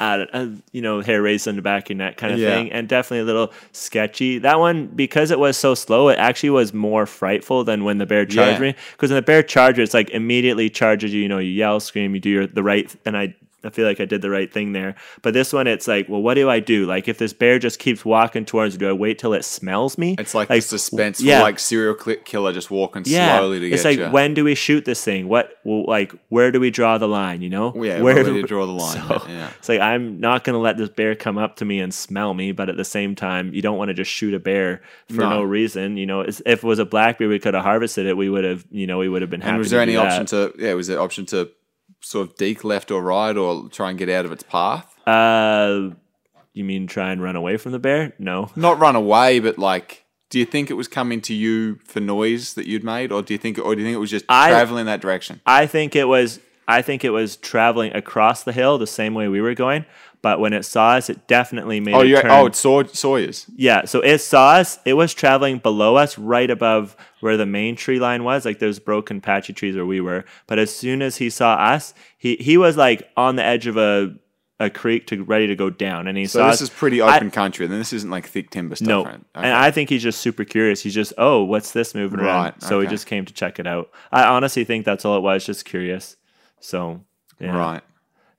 uh, you know, hair raised on the back and that kind of Yeah. thing, and definitely a little sketchy. That one, because it was so slow, it actually was more frightful than when the bear charged Yeah. me. Because when the bear charges, it's like immediately charges you. You know, you yell, scream, you do your the right, and I. I feel like I did the right thing there. But this one, it's like, well, what do I do? Like, if this bear just keeps walking towards me, do I wait till it smells me? It's like, the suspense yeah. like serial killer just walking yeah, slowly to it's like you. when do we shoot this thing? What, well, like, where do we draw the line? You know, yeah, where where do we draw the line? So, yeah. It's like I'm not going to let this bear come up to me and smell me, but at the same time, you don't want to just shoot a bear for no, No. reason. You know, It's- if it was a black bear, we could have harvested it. We would have, you know, we would have been happy. And was there any option to yeah? Was there option to sort of deke left or right or try and get out of its path? Uh, you mean try and run away from the bear? No. Not run away, but like, do you think it was coming to you for noise that you'd made, or do you think, or do you think it was just I- traveling that direction? I think it was. I think it was traveling across the hill the same way we were going. But when it saw us, it definitely made Oh, a you oh, turn. oh, it Saw- Sawyer's. Yeah, so it saw us. It was traveling below us, right above where the main tree line was. Like those broken patchy trees where we were. But as soon as he saw us, he he was like on the edge of a a creek to ready to go down, and he saw. So saw this us. is pretty I- open country. Then this isn't like thick timber stuff. no, right? and I think he's just super curious. He's just, oh, what's this moving around? Right, So he just came to check it out. I honestly think that's all it was, just curious. So yeah. right.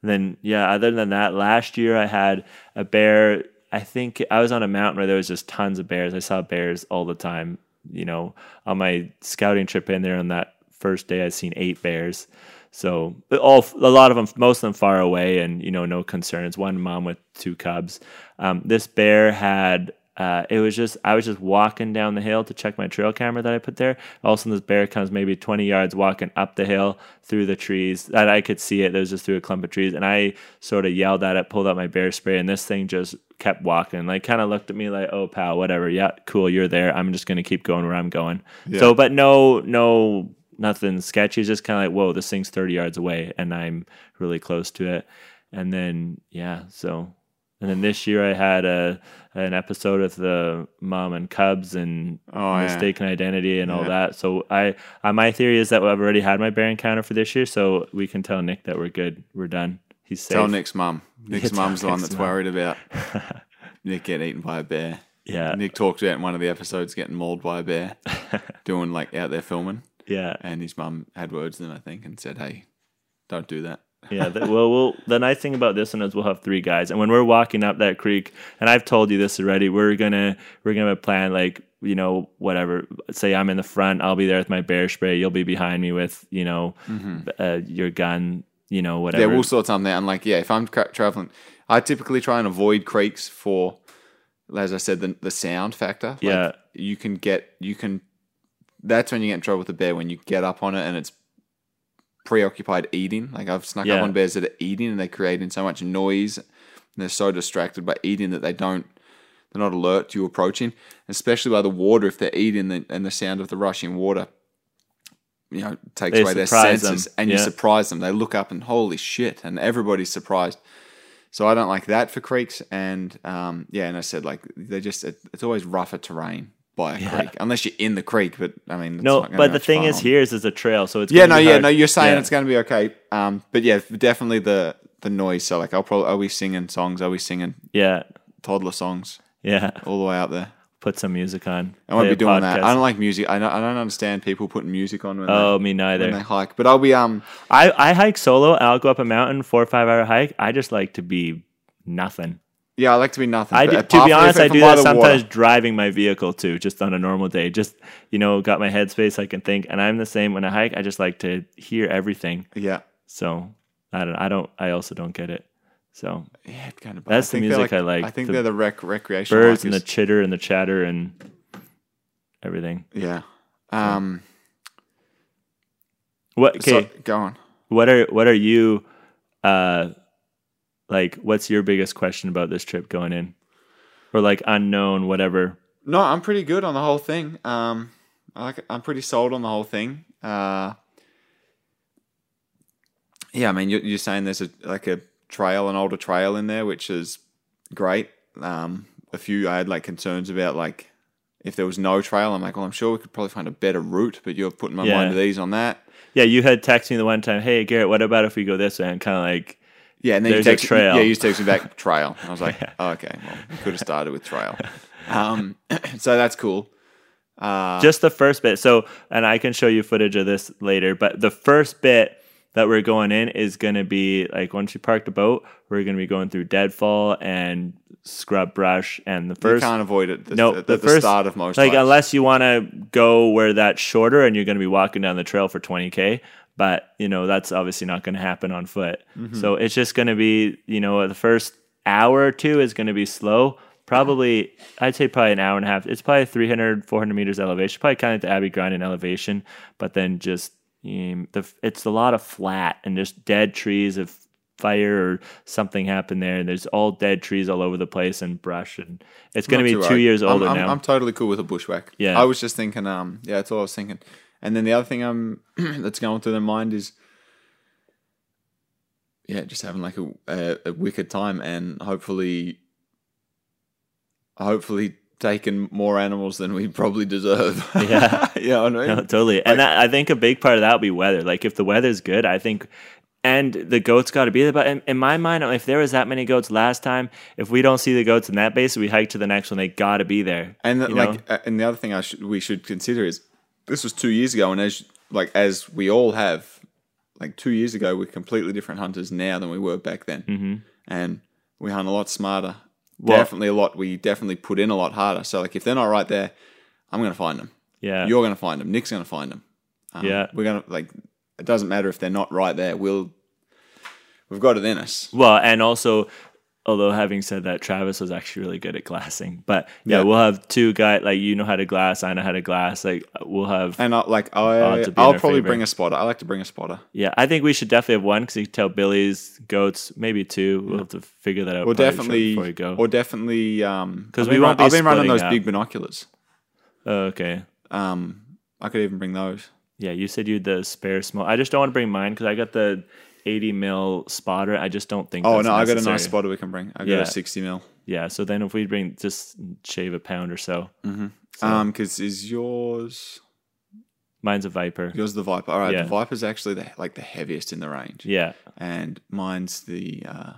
Then yeah, other than that, last year I had a bear. I think I was on a mountain where there was just tons of bears. I saw bears all the time. You know, on my scouting trip in there on that first day, I'd seen eight bears. So all a lot of them, most of them far away, and you know, no concerns. One mom with two cubs. Um, this bear had. Uh, it was just I was just walking down the hill to check my trail camera that I put there. All of a sudden, this bear comes maybe 20 yards walking up the hill through the trees. That I could see it. It was just through a clump of trees, and I sort of yelled at it, pulled out my bear spray, and this thing just kept walking. Like kind of looked at me like, "Oh, pal, whatever. Yeah, cool, you're there. I'm just gonna keep going where I'm going." So, but no, no, nothing sketchy. It's just kind of like, "Whoa, this thing's 30 yards away, and I'm really close to it." And then yeah, so and then this year I had a an episode of the mom and cubs and Oh, yeah. mistaken identity and all that. So I, I my theory is that I've already had my bear encounter for this year, so we can tell Nick that we're good, we're done. He's safe. Tell Nick's mum. Nick's tell mum's the one that's mum. worried about Nick getting eaten by a bear. Yeah, Nick talked about in one of the episodes getting mauled by a bear, doing like out there filming, yeah, and his mum had words with him, I think, and said, "Hey, don't do that." yeah. The, well, we'll. The nice thing about this one is we'll have three guys, and when we're walking up that creek, and I've told you this already, we're gonna we're gonna plan like you know whatever. Say I'm in the front, I'll be there with my bear spray. You'll be behind me with you know uh, your gun. You know whatever. Mm-hmm. Yeah, we'll sort something out. And like, yeah, if I'm tra- traveling, I typically try and avoid creeks for, as I said, the the sound factor. Like, Yeah. you can get you can. That's when you get in trouble with the bear when you get up on it and it's preoccupied eating. Like I've snuck Yeah. up on bears that are eating and they're creating so much noise. And they're so distracted by eating that they don't. They're not alert to you approaching, especially by the water. If they're eating the, and the sound of the rushing water, you know, takes They away their surprise them. senses, and you surprise them. They look up and holy shit, and everybody's surprised. So I don't like that for creeks, and um, yeah, and I said like they just it, it's always rougher terrain by a creek unless you're in the creek. But I mean, no, but the thing is, on- here is is a trail, so it's yeah, no, yeah, hard- no, you're saying yeah. it's going to be okay. Um, but yeah, definitely the the noise. So like, I'll probably I'll be singing songs. I'll be singing yeah, toddler songs yeah. all the way out there. Put some music on. I won't be doing that. I don't like music. I don't, I don't understand people putting music on when, Oh, they, me when neither. they hike. But I'll be um I, I hike solo I'll go up a mountain, four or five hour hike. I just like to be nothing. Yeah, I like to be nothing. I do, to be honest, I do that sometimes water- driving my vehicle too, just on a normal day. Just you know, got my headspace. I can think, and I'm the same when I hike. I just like to hear everything. Yeah, So I don't. I don't. I also don't get it. So yeah, it kind of. That's the I think they're music I like. I think The they're the rec recreational birds and the chitter and the chatter and everything. yeah. Um. What? Okay. So, go on. what are what are you uh like what's your biggest question about this trip going in or like unknown whatever No, I'm pretty good on the whole thing. Um, I like. I'm pretty sold on the whole thing. Uh, yeah, I mean, you're, you're saying there's a like a trail, an older trail in there, which is great. Um, a few I had like concerns about like if there was no trail. I'm like, well, I'm sure we could probably find a better route, but you're putting my Yeah. mind at ease on that. yeah you had texted me the one time hey garrett what about if we go this way and kind of like Yeah, and then There's you text, trail. Yeah, you text me back trail. I was like, oh, okay, well, you could have started with trail. Um, so that's cool. Uh, just the first bit so and i can show you footage of this later but the first bit that we're going in is going to be like once you park the boat we're going to be going through deadfall and scrub brush and the you first can't avoid it. The, no, the, the, the first start of most like hikes. unless you want to go where that's shorter and you're going to be walking down the trail for 20k. But you know that's obviously not going to happen on foot. Mm-hmm. So it's just going to be you know the first hour or two is going to be slow. Probably I'd say probably an hour and a half. It's probably 300 400 meters elevation. Probably kind of the Abby Grind in elevation, but then just um, the it's a lot of flat and just dead trees of fire or something happened there and there's all dead trees all over the place and brush and it's going to be two worried. years I'm- older I'm, now I'm totally cool with a bushwhack. Yeah. I was just thinking. Um, yeah, that's all I was thinking. And then the other thing I'm that's going through their mind is yeah, just having like a, a, a wicked time and hopefully, hopefully taking more animals than we probably deserve. Yeah. you know I mean? No, totally. And that, I think a big part of that would be weather. Like if the weather's good, I think, and the goats got to be there. But in, in my mind, if there was that many goats last time, if we don't see the goats in that base, we hike to the next one. They got to be there. And the, know? like, uh, and the other thing I should we should consider is this was two years ago, and as like as we all have, like two years ago, we're completely different hunters now than we were back then, mm-hmm. and we hunt a lot smarter. Well- definitely a lot. We definitely put in a lot harder. So like, if they're not right there, I'm gonna find them. yeah, You're gonna find them. Nick's gonna find them. Um, Yeah. we're gonna like. It doesn't matter if they're not right there. We'll. We've got it in us. Well, and also, although having said that, Travis was actually really good at glassing. But yeah, Yeah. we'll have two guys like you know how to glass, I know how to glass. Like we'll have. And I'll, like I, Odds of being I'll probably favorite. bring a spotter. I like to bring a spotter. yeah, I think we should definitely have one because you can tell Billy's goats, maybe two. We'll have to figure that out. Or definitely, before we go. or definitely, um, 'Cause I've we been won't run- be I've been running those up. big binoculars. oh, okay. Um, I could even bring those. Yeah, you said you had the spare small. I just don't want to bring mine because I got the 80 mil spotter. I just don't think. Oh no, I got a nice spotter we can bring. I got Yeah. a sixty mil. Yeah, so then if we bring just shave a pound or so, So- Um, because is yours mine's a Viper. yours the Viper? All right, Yeah. the Viper's actually the like the heaviest in the range, Yeah, and mine's the uh,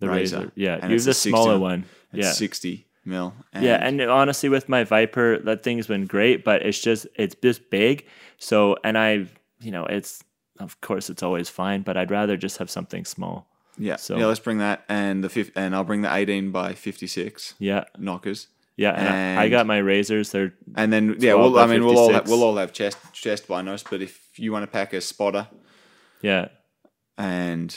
the Razor. razor. Yeah, And have a the smaller mil. one. it's yeah, sixty mil. And yeah, and honestly, with my Viper, that thing's been great, but it's just it's just big. So, and I, you know, it's of course it's always fine, but I'd rather just have something small. yeah, so- yeah. Let's bring that and the fifth, and I'll bring the eighteen by fifty six Yeah, knockers. yeah. And, I, I got my razors. They're And then yeah, 12 well, I mean, we'll all have, we'll all have chest chest binos, but if you want to pack a spotter yeah. and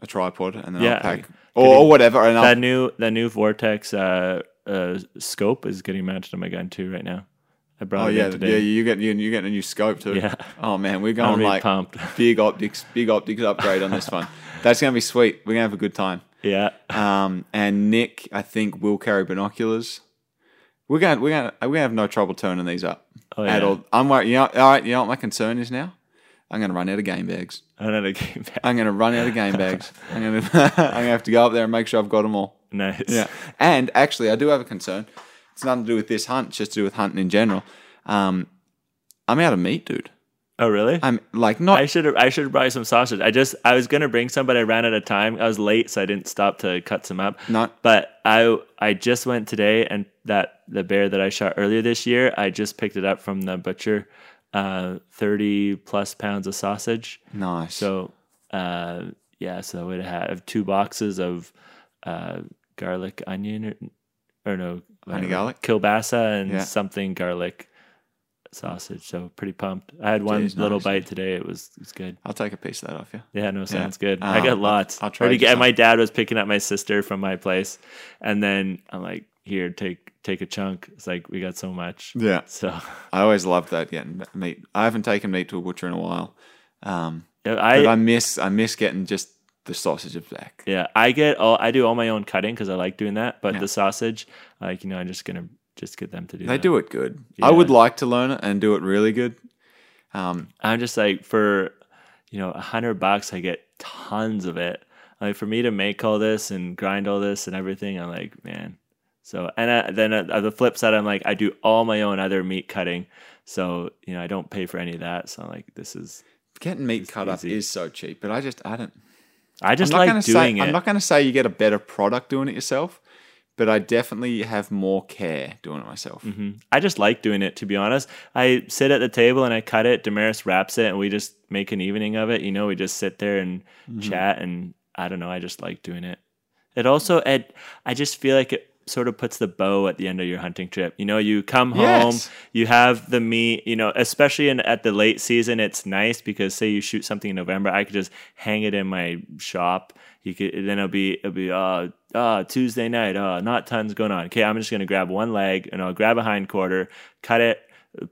a tripod, and then Yeah, I'll pack or, or whatever, and that I'll, new that new Vortex uh, uh, scope is getting mounted on my gun too right now. I brought oh it yeah, in yeah, today. you get you, you get a new scope too. Yeah. Oh man, we're going really like pumped. big optics, big optics upgrade on this one. That's gonna be sweet. We're gonna have a good time. yeah, Um, and Nick, I think, will carry binoculars. We're gonna we're gonna we're gonna have no trouble turning these up Oh, at yeah. all. I'm worried. You know, all right. You know what my concern is now? I'm gonna run out of game bags. another game back. I'm gonna run out of game bags. I'm gonna I'm gonna have to go up there and make sure I've got them all. Nice. Yeah. And actually, I do have a concern. It's nothing to do with this hunt, it's just to do with hunting in general. Um, I'm out of meat, dude. Oh really? I'm like not. I should have I should have brought you some sausage. I just I was gonna bring some, but I ran out of time. I was late, so I didn't stop to cut some up. No. But I I just went today, and that the bear that I shot earlier this year, I just picked it up from the butcher. Uh, thirty plus pounds of sausage. nice. So uh, yeah, so I would have two boxes of uh, garlic onion or, or no Honey uh, garlic? kielbasa and Yeah. something garlic sausage. So pretty pumped. I had one Jeez, little nice. bite today. It was it was good. I'll take a piece of that off you. Yeah, no, sounds good. I Um, got lots. I'll I'll try to get. some. My dad was picking up my sister from my place, and then I'm like, "Here, take take a chunk." It's like we got so much. Yeah. So I always loved that getting meat. I haven't taken meat to a butcher in a while. Um, yeah, but I, I miss I miss getting just the sausage of back. yeah I get all I do all my own cutting because I like doing that. But Yeah. the sausage, like you know, I'm just gonna just get them to do. They that. do it good. Yeah. I would like to learn it and do it really good. Um, I'm just like for you know a hundred bucks, I get tons of it. Like for me to make all this and grind all this and everything, I'm like, man. So and uh, then uh, the flip side, I'm like, I do all my own other meat cutting, so you know I don't pay for any of that. So I'm like, this is getting meat cut up is so cheap, but I just I don't. I just like doing say, it. I'm not going to say you get a better product doing it yourself, but I definitely have more care doing it myself. Mhm. I just like doing it, to be honest. I sit at the table and I cut it. Damaris wraps it, and we just make an evening of it. You know, we just sit there and Mm-hmm. chat, and I don't know. I just like doing it. It also, it, I just feel like it sort of puts the bow at the end of your hunting trip. You know, you come home, Yes. you have the meat. You know, especially in at the late season, it's nice because say you shoot something in November, I could just hang it in my shop. You could then it'll be it'll be uh uh Tuesday night uh not tons going on. Okay, I'm just gonna grab one leg and I'll grab a hind quarter, cut it,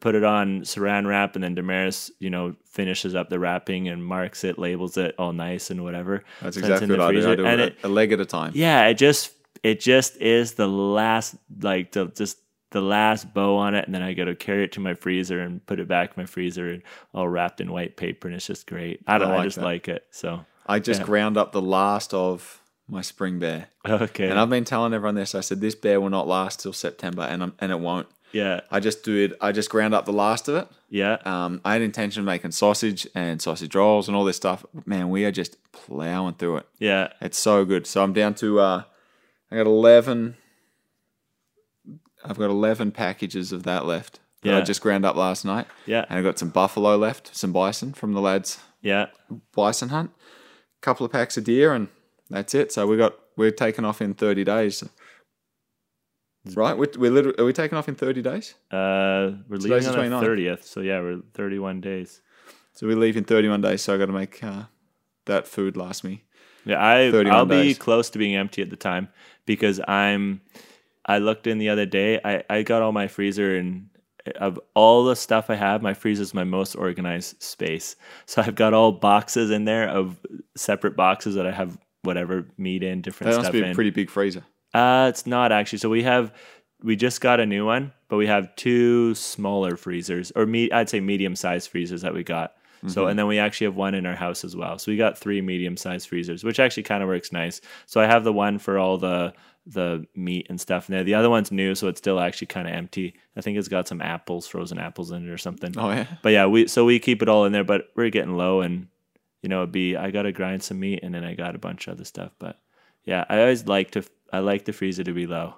put it on saran wrap, and then Damaris you know finishes up the wrapping and marks it, labels it all nice and whatever. That's exactly what I do. I do And it a leg at a time. yeah, it just it just is the last like the just the last bow on it, and then I got to carry it to my freezer and put it back in my freezer and all wrapped in white paper, and it's just great. I don't I know, I just that. like it. So I just Yeah. ground up the last of my spring bear, Okay. and I've been telling everyone this. I said this bear will not last till September, and I'm, and it won't. yeah. I just do it. I just ground up the last of it. Yeah. Um, I had intention of making sausage and sausage rolls and all this stuff. Man, we are just plowing through it. Yeah. It's so good. So I'm down to uh, I got eleven. I've got eleven packages of that left. That I just ground up last night. Yeah. And I've got some buffalo left, some bison from the lads' Yeah. bison hunt. A couple of packs of deer, and that's it. So we got we're taking off in thirty days. Right? We're, we're literally, are we taking off in thirty days? Uh, we're leaving the on the thirtieth, so yeah, we're thirty-one days. So we leave in thirty-one days. So I got to make uh, that food last me. Yeah, I I'll be days. close to being empty at the time because I'm. I looked in the other day. I I got all my freezer and of all the stuff I have, my freezer is my most organized space. So I've got all boxes in there of separate boxes that I have whatever meat in, different That stuff must be in. a pretty big freezer. Uh, it's not actually. So we have we just got a new one, but we have two smaller freezers, or me, I'd say medium sized freezers that we got. So mm-hmm. and then we actually have one in our house as well. So we got three medium sized freezers, which actually kind of works nice. So I have the one for all the the meat and stuff in there. The other one's new, so it's still actually kind of empty. I think it's got some apples, frozen apples in it or something. Oh yeah. But yeah, we so we keep it all in there, but we're getting low and you know, it'd be I gotta grind some meat and then I got a bunch of other stuff. But yeah, I always like to I like the freezer to be low.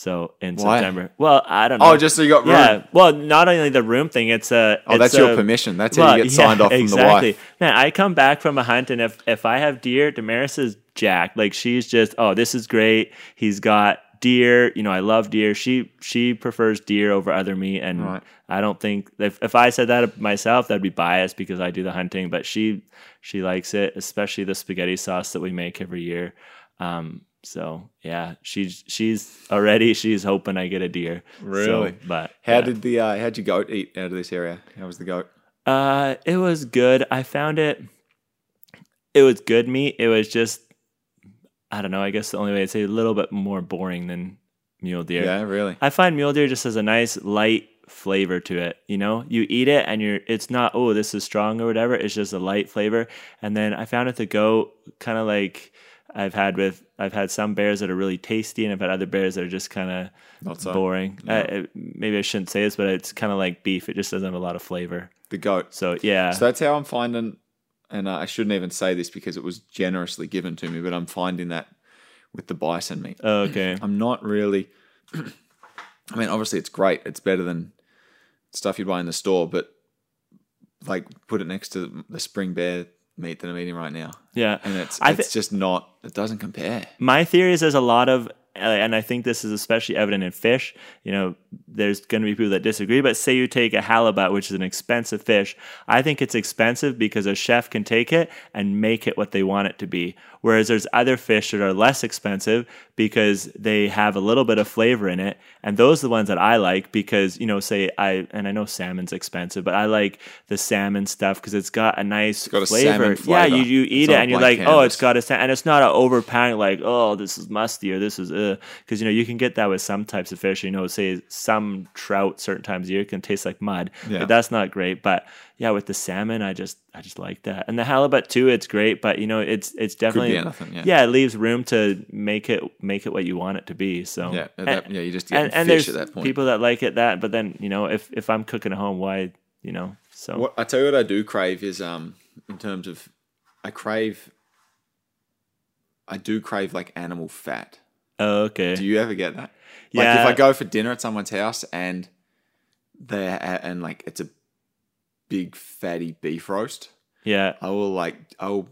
So in Why? September. Well, I don't know. Oh, just so you got room. yeah. Well, not only the room thing, it's a Oh, it's that's your permission. That's how you get signed yeah, off from exactly. the wife. Man, I come back from a hunt, and if if I have deer, Damaris is jacked. Like she's just, oh, this is great. He's got deer. You know, I love deer. She she prefers deer over other meat, and Right. I don't think if if I said that myself, that'd be biased because I do the hunting. But she she likes it, especially the spaghetti sauce that we make every year. Um, so yeah, she's she's already she's hoping I get a deer. So, Really? but How yeah. did the uh, how'd your goat eat out of this area? How was the goat? Uh, it was good. I found it. It was good meat. It was just, I don't know. I guess the only way I'd say a little bit more boring than mule deer. Yeah, really. I find mule deer just has a nice light flavor to it. You know, you eat it and you're. It's not oh this is strong or whatever. It's just a light flavor. And then I found it the goat kind of like I've had with I've had some bears that are really tasty and I've had other bears that are just kind of so. boring. Uh, it- maybe I shouldn't say this, but it's kind of like beef. It just doesn't have a lot of flavor. The goat. So yeah. So that's how I'm finding, and uh, I shouldn't even say this because it was generously given to me, but I'm finding that with the bison meat. Oh, okay. I'm not really. I mean, obviously, it's great. It's better than stuff you buy in the store, but like put it next to the spring bear meat that I'm eating right now, Yeah. and it's I it's just not. It doesn't compare. My theory is there's a lot of, and I think this is especially evident in fish. You know, there's going to be people that disagree, but say you take a halibut, which is an expensive fish. I think it's expensive because a chef can take it and make it what they want it to be. Whereas there's other fish that are less expensive because they have a little bit of flavor in it. And those are the ones that I like because, you know, say I, and I know salmon's expensive, but I like the salmon stuff because it's got a nice got a flavor. Yeah, you, you eat not it and you're like, oh, it's got a sa- and it's not an overpowering like, oh, this is musty or this is uh because you know you can get that with some types of fish. You know, say some trout certain times of year can taste like mud, Yeah. but that's not great. But yeah, with the salmon, I just I just like that, and the halibut too. It's great, but you know, it's it's definitely anything, yeah. it leaves room to make it make it what you want it to be. So Yeah, and, that, yeah. You just get and, and there's at that point. people that like it that, but then you know, if if I'm cooking at home, why you know so What I tell you what I do crave is um in terms of I crave I do crave like animal fat. oh, okay Do you ever get that? Like Yeah. if I go for dinner at someone's house and they and like it's a big fatty beef roast, yeah I will like I'll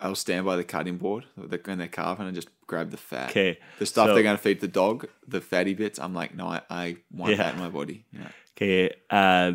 I'll stand by the cutting board when they're carving and just grab the fat. okay The stuff So- they're going to feed the dog, the fatty bits, I'm like, no, I, I want Yeah. that in my body. Yeah. Okay, uh,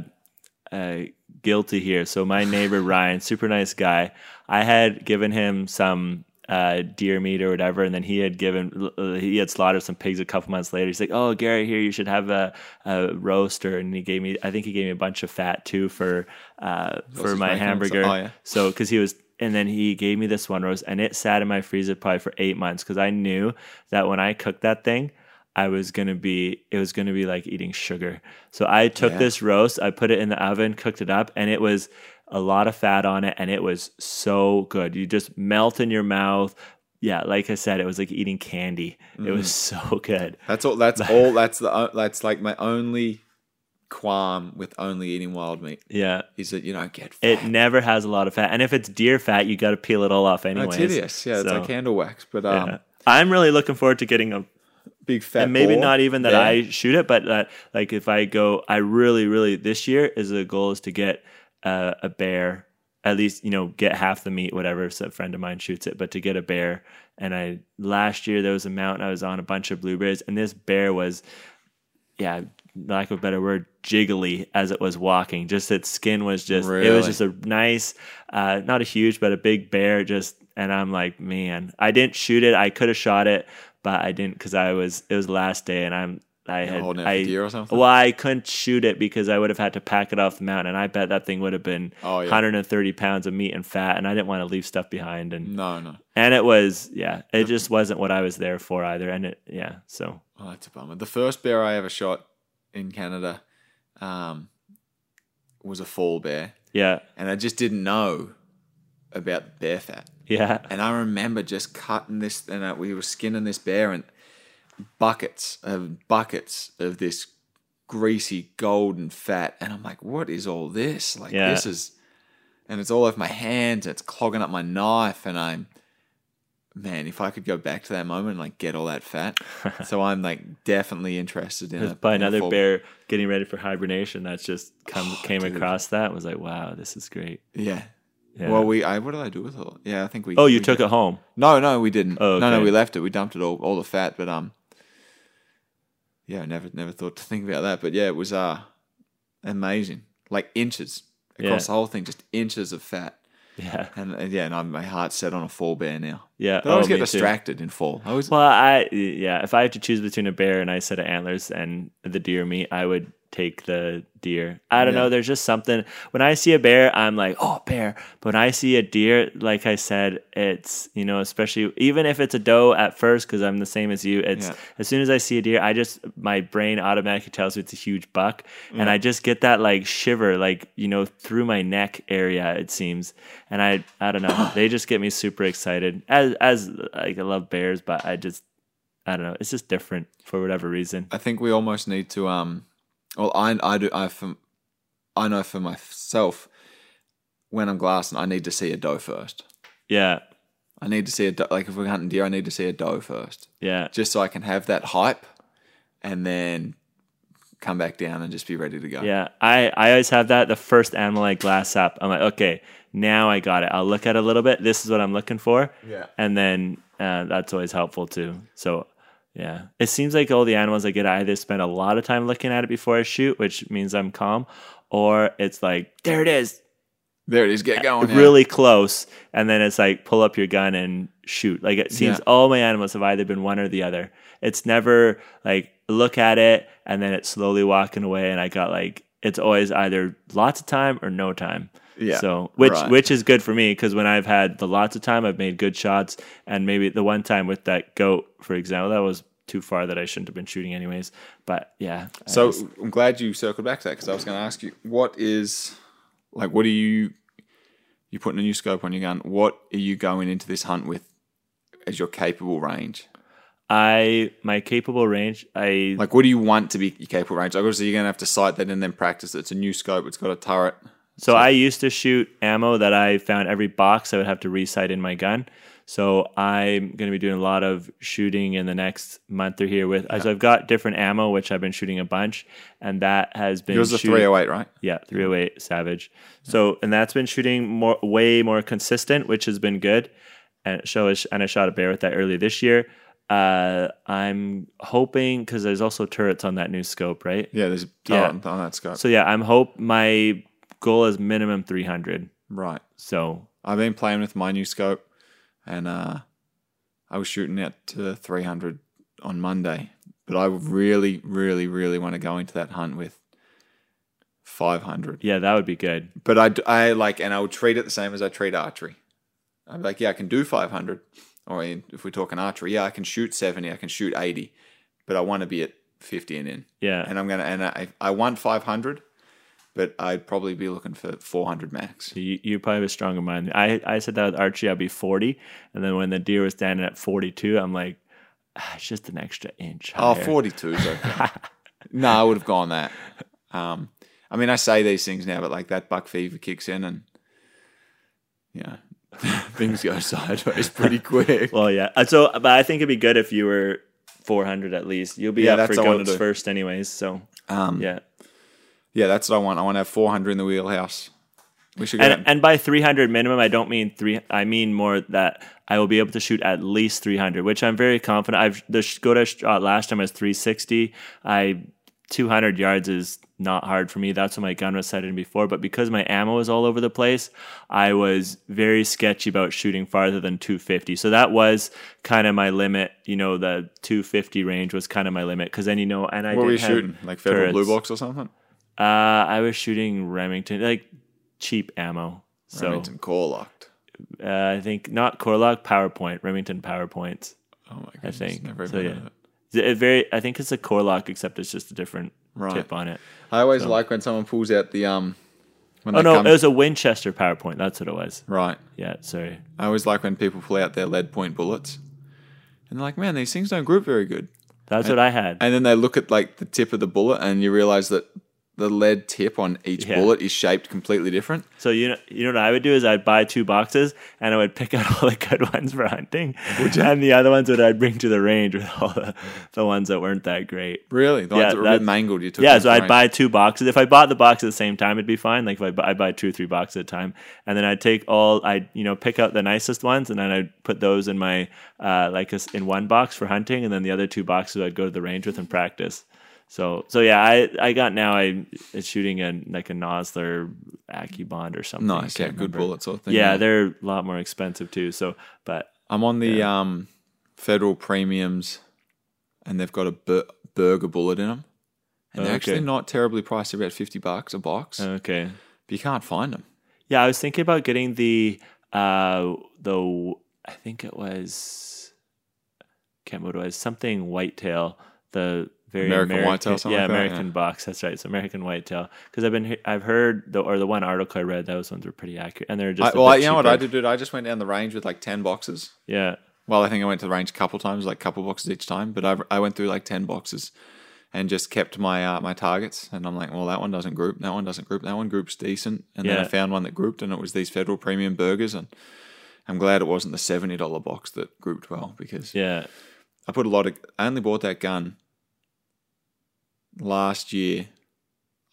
uh, guilty here. So my neighbor Ryan, super nice guy. I had given him some uh, deer meat or whatever, and then he had given he had slaughtered some pigs a couple months later. He's like, "Oh, Gary, here you should have a, a roaster," and he gave me. I think he gave me a bunch of fat too for uh, for my hamburger. Oh, yeah. So because he was. And then he gave me this one roast, and it sat in my freezer probably for eight months because I knew that when I cooked that thing, I was gonna be it was gonna be like eating sugar. So I took Yeah. this roast, I put it in the oven, cooked it up, and it was a lot of fat on it, and it was so good. You just melt in your mouth. Yeah, like I said, it was like eating candy. It was Mm-hmm. so good. That's all. That's all. That's the. That's like my only qualm with only eating wild meat Yeah. is that you don't get fat. It never has a lot of fat, and if it's deer fat, you got to peel it all off No, anyways. it's hideous. Yeah, it's like candle wax, but um, yeah. I'm really looking forward to getting a big fat. and maybe not even that there. I shoot it, but that like if I go, I really, really this year is the goal is to get uh, a bear, at least you know get half the meat, whatever. So a friend of mine shoots it, but to get a bear, and I last year there was a mountain I was on a bunch of blueberries, and this bear was, yeah, lack of a better word, jiggly as it was walking. Just its skin was just, it was just a nice, uh, not a huge, but a big bear. Just and I'm like, man, I didn't shoot it. I could have shot it, but I didn't because I was it was last day and I'm I had holding I, deer or something? Well, I couldn't shoot it because I would have had to pack it off the mountain, and I bet that thing would have been Oh, yeah. 130 pounds of meat and fat, and I didn't want to leave stuff behind, and No, no. and it was yeah, it just wasn't what I was there for either, and it yeah, so Oh, that's a bummer. The first bear I ever shot in Canada um, was a fall bear, yeah, and I just didn't know about bear fat. yeah, And I remember just cutting this, and uh, we were skinning this bear, and buckets of buckets of this greasy golden fat, and I'm like, what is all this? Like Yeah. this is, and it's all over my hands. And it's clogging up my knife, and I'm, man, if I could go back to that moment and like get all that fat, so I'm like definitely interested in it. by another bear getting ready for hibernation. That's just come came Oh, dude. across that was like, wow, this is great. Yeah. Yeah. Well, we, I, what did I do with it? Yeah, I think we. oh, you took it home. No, no, we didn't. Oh, No, no, we left it. We dumped it all, all the fat. But um, yeah, I never, never thought to think about that. But yeah, it was uh, amazing. Like inches across Yeah. the whole thing, just inches of fat. Yeah, And, and yeah, and I'm, my heart's set on a fall bear now. yeah. But I always oh, get me too. distracted in fall. I always, Well, I yeah, if I had to choose between a bear and I set of antlers and the deer meat, I would take the deer. I don't Yeah. know. There's just something when I see a bear, I'm like, oh, bear. But when I see a deer, like I said, it's you know, especially even if it's a doe at first, because I'm the same as you. It's Yeah. as soon as I see a deer, I just my brain automatically tells me it's a huge buck, and I just get that like shiver, like you know, through my neck area. It seems, and I I don't know. they just get me super excited. As as like I love bears, but I just I don't know. It's just different for whatever reason. I think we almost need to um, well, I I do I for, I know for myself when I'm glassing, I need to see a doe first. Yeah, I need to see a doe, like if we're hunting deer, I need to see a doe first. yeah, just so I can have that hype and then come back down and just be ready to go. yeah. I I always have that. The first animal I glass up, I'm like, okay, now I got it. I'll look at it a little bit. This is what I'm looking for. Yeah. and then uh, that's always helpful too. So. Yeah, it seems like all the animals I get, I either spend a lot of time looking at it before I shoot, which means I'm calm, or it's like, there it is, There it is. Get going. yeah. really close, and then it's like pull up your gun and shoot. Like it seems Yeah. all my animals have either been one or the other. It's never like look at it and then it's slowly walking away, and I got like it's always either lots of time or no time. Yeah, So which right. which is good for me because when I've had the lots of time, I've made good shots, and maybe the one time with that goat, for example, that was too far that I shouldn't have been shooting anyways. But yeah, I So just- I'm glad you circled back to that because I was going to ask you what is like what are you you putting a new scope on your gun? What are you going into this hunt with as your capable range? I my capable range, I Like what do you want to be your capable range? Obviously, you're going to have to sight that and then practice. It's a new scope. It's got a turret. So I used to shoot ammo that I found every box I would have to resight in my gun. So I'm going to be doing a lot of shooting in the next month or here with. So I've got different ammo which I've been shooting a bunch, and that has been Yours is a 308, right? Yeah, 308 Savage. So and that's been shooting more way more consistent, which has been good. And show and I shot a bear with that earlier this year. Uh, I'm hoping because there's also turrets on that new scope, right? Yeah, there's a Yeah. on that scope. So yeah, I'm hope my goal is minimum 300. right. So I've been playing with my new scope, and uh, I was shooting at to 300 on Monday. But I really, really, really want to go into that hunt with 500. yeah, that would be good. But I, I like, and I would treat it the same as I treat archery. I'm like, yeah, I can do 500. Or if we're talking archery, yeah, I can shoot 70, I can shoot 80, but I want to be at 50 and in. Yeah, And I'm gonna, and I, I want 500, but I'd probably be looking for 400 max. You, you probably have a stronger mind. I, I said that with Archie, I'd be 40. And then when the deer was standing at 42, I'm like, ah, it's just an extra inch. Oh, 42 is okay. no, I would have gone that. Um, I mean, I say these things now, but like that buck fever kicks in and, yeah, things go sideways pretty quick. Well, yeah. Uh, So, but I think it'd be good if you were 400 at least. You'll be Yeah, up for what I wanna goats first, anyways. So, Um, yeah. Yeah, that's what I want. I want to have 400 in the wheelhouse. We should. And, and by 300 minimum, I don't mean three. I mean more that I will be able to shoot at least 300, which I'm very confident. I've the Skoda shot last time was 360. I 200 yards is not hard for me. That's what my gun was set in before. But because my ammo was all over the place, I was very sketchy about shooting farther than 250. So that was kind of my limit. You know, the 250 range was kind of my limit because then you know, and I what were you have shooting? Like Federal Blue. Box or something? Uh, I was shooting Remington, like cheap ammo. So Remington Core-Lokt. uh, I think not Core-Lokt PowerPoint, Remington PowerPoint. Oh my I think. Never So yeah, it. Very. I think it's a Core-Lokt, except it's just a different Right. tip on it. I always like when someone pulls out the um. When Oh no, come- it was a Winchester PowerPoint. That's what it was. right. Yeah, sorry. I always like when people pull out their lead point bullets, and they're like, "Man, these things don't group very good." That's what I had. And then they look at like the tip of the bullet, and you realize that the lead tip on each Yeah. bullet is shaped completely different. So you know, you know what I would do is I'd buy two boxes and I would pick out all the good ones for hunting, and the other ones that I'd bring to the range with all the, the ones that weren't that great. Really, the Yeah, ones that were a that- bit mangled. You took. Yeah, so I'd range. buy two boxes. If I bought the box at the same time, it'd be fine. Like if I, bu- I'd buy two or three boxes at a time, and then I'd take all, I'd you know pick out the nicest ones, and then I'd put those in my uh, like in one box for hunting, and then the other two boxes I'd go to the range with and practice. So so yeah, I I got now I it's shooting a like a Nosler AccuBond or something. I Nice, yeah, good bullet sort of thing. Yeah, they're a lot more expensive too. So but I'm on the um, federal premiums, and they've got a bur- Berger bullet in them, and they're Okay. actually not terribly priced. They're about fifty bucks a box, okay. but you can't find them. Yeah, I was thinking about getting the uh the I think it was can't remember what it was something whitetail the very American whitetail, something yeah like that, American yeah. box that's right so American whitetail because I've been I've heard the or the one article I read those ones were pretty accurate and they're just well, you know what I did? Dude? I just went down the range with like ten boxes. yeah Well, I think I went to the range a couple times, like a couple boxes each time. But I, I went through like ten boxes, and just kept my uh, my targets. And I'm like, well, that one doesn't group. That one doesn't group. That one groups decent. And then I found one that grouped, and it was these federal premium Bergers. And I'm glad it wasn't the seventy dollar box that grouped well because yeah I put a lot of. I only bought that gun last year.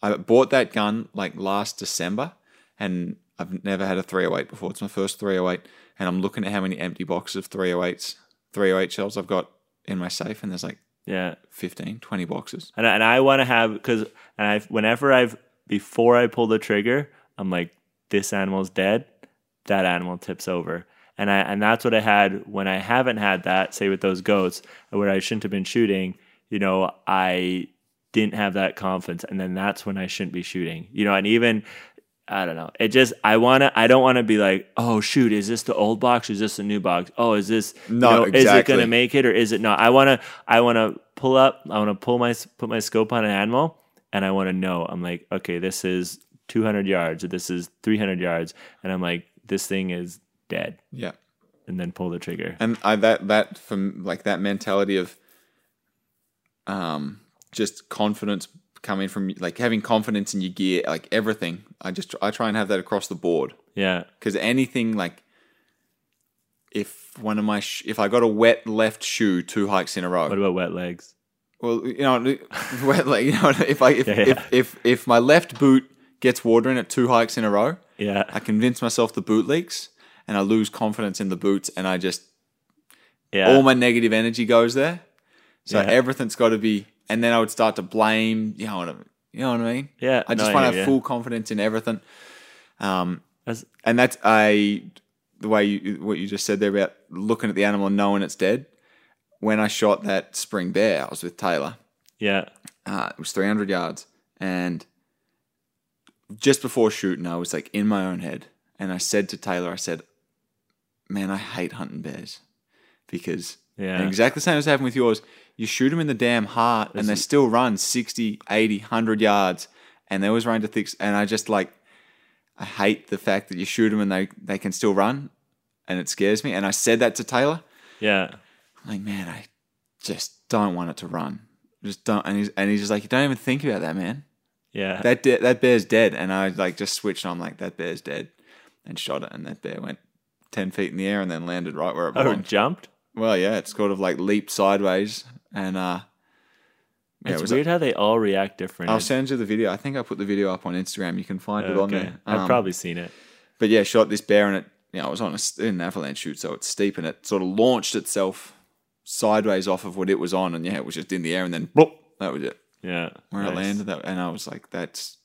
I bought that gun like last December, and I've never had a 308 before. It's my first 308, and I'm looking at how many empty boxes of 308s, 308 shells I've got in my safe, and there's like yeah 15, 20 boxes. and I, and I want to have because and I whenever I've before I pull the trigger, I'm like, this animal's dead. That animal tips over, and I and that's what I had when I haven't had that. Say with those goats, where I shouldn't have been shooting. You know, I didn't have that confidence, and then that's when I shouldn't be shooting. You know, and even. I don't know. It just I wanna I don't wanna be like, oh shoot, is this the old box? Is this the new box? Oh, is this you No, know, is it gonna make it or is it not? I wanna I wanna pull up. I wanna pull my put my scope on an animal, and I wanna know. I'm like, okay, this is 200 yards or this is 300 yards, and I'm like, this thing is dead, Yeah. and then pull the trigger. and I that that from like that mentality of um just confidence coming from like having confidence in your gear like everything i just i try and have that across the board Yeah, because anything like if one of my sh- if i got a wet left shoe two hikes in a row what about wet legs? well you know wet like you know if i if, Yeah, yeah. if if if my left boot gets water in it two hikes in a row Yeah, i convince myself the boot leaks and i lose confidence in the boots and i just yeah, all my negative energy goes there. So Yeah. everything's got to be, and then I would start to blame. You know what I mean? You know what I mean? Yeah, I just no, want to have ya. full confidence in everything. Um, That's- and that's I the way you what you just said there about looking at the animal and knowing it's dead. When I shot that spring bear, I was with Taylor. yeah, Uh, it was 300 yards, and just before shooting, I was like in my own head, and I said to Taylor, I said, "Man, I hate hunting bears because Yeah. and exactly the same as happened with yours. You shoot them in the damn heart, and they still run 60, 80, 100 yards, and there was rain to thick, and I just like, I hate the fact that you shoot them and they they can still run, and it scares me. And I said that to Taylor. Yeah. I'm like, man, I just don't want it to run. Just don't. And he's and he's just like, you don't even think about that, man. Yeah. That de- that bear's dead. And I like just switched on like that bear's dead, and shot it, and that bear went ten feet in the air and then landed right where it oh, jumped. Well, yeah, it's sort of like leaped sideways, and uh, yeah, it it's was weird how they all react different. I'll send you the video. I think I put the video up on Instagram. You can find it on okay. there. I've Um, probably seen it. But yeah, shot this bear and it, you know, it was on a, an avalanche chute, so it's steep and it sort of launched itself sideways off of what it was on, and yeah, it was just in the air, and then bloop, that was it. Yeah. Where it nice. landed, that, and I was like, that's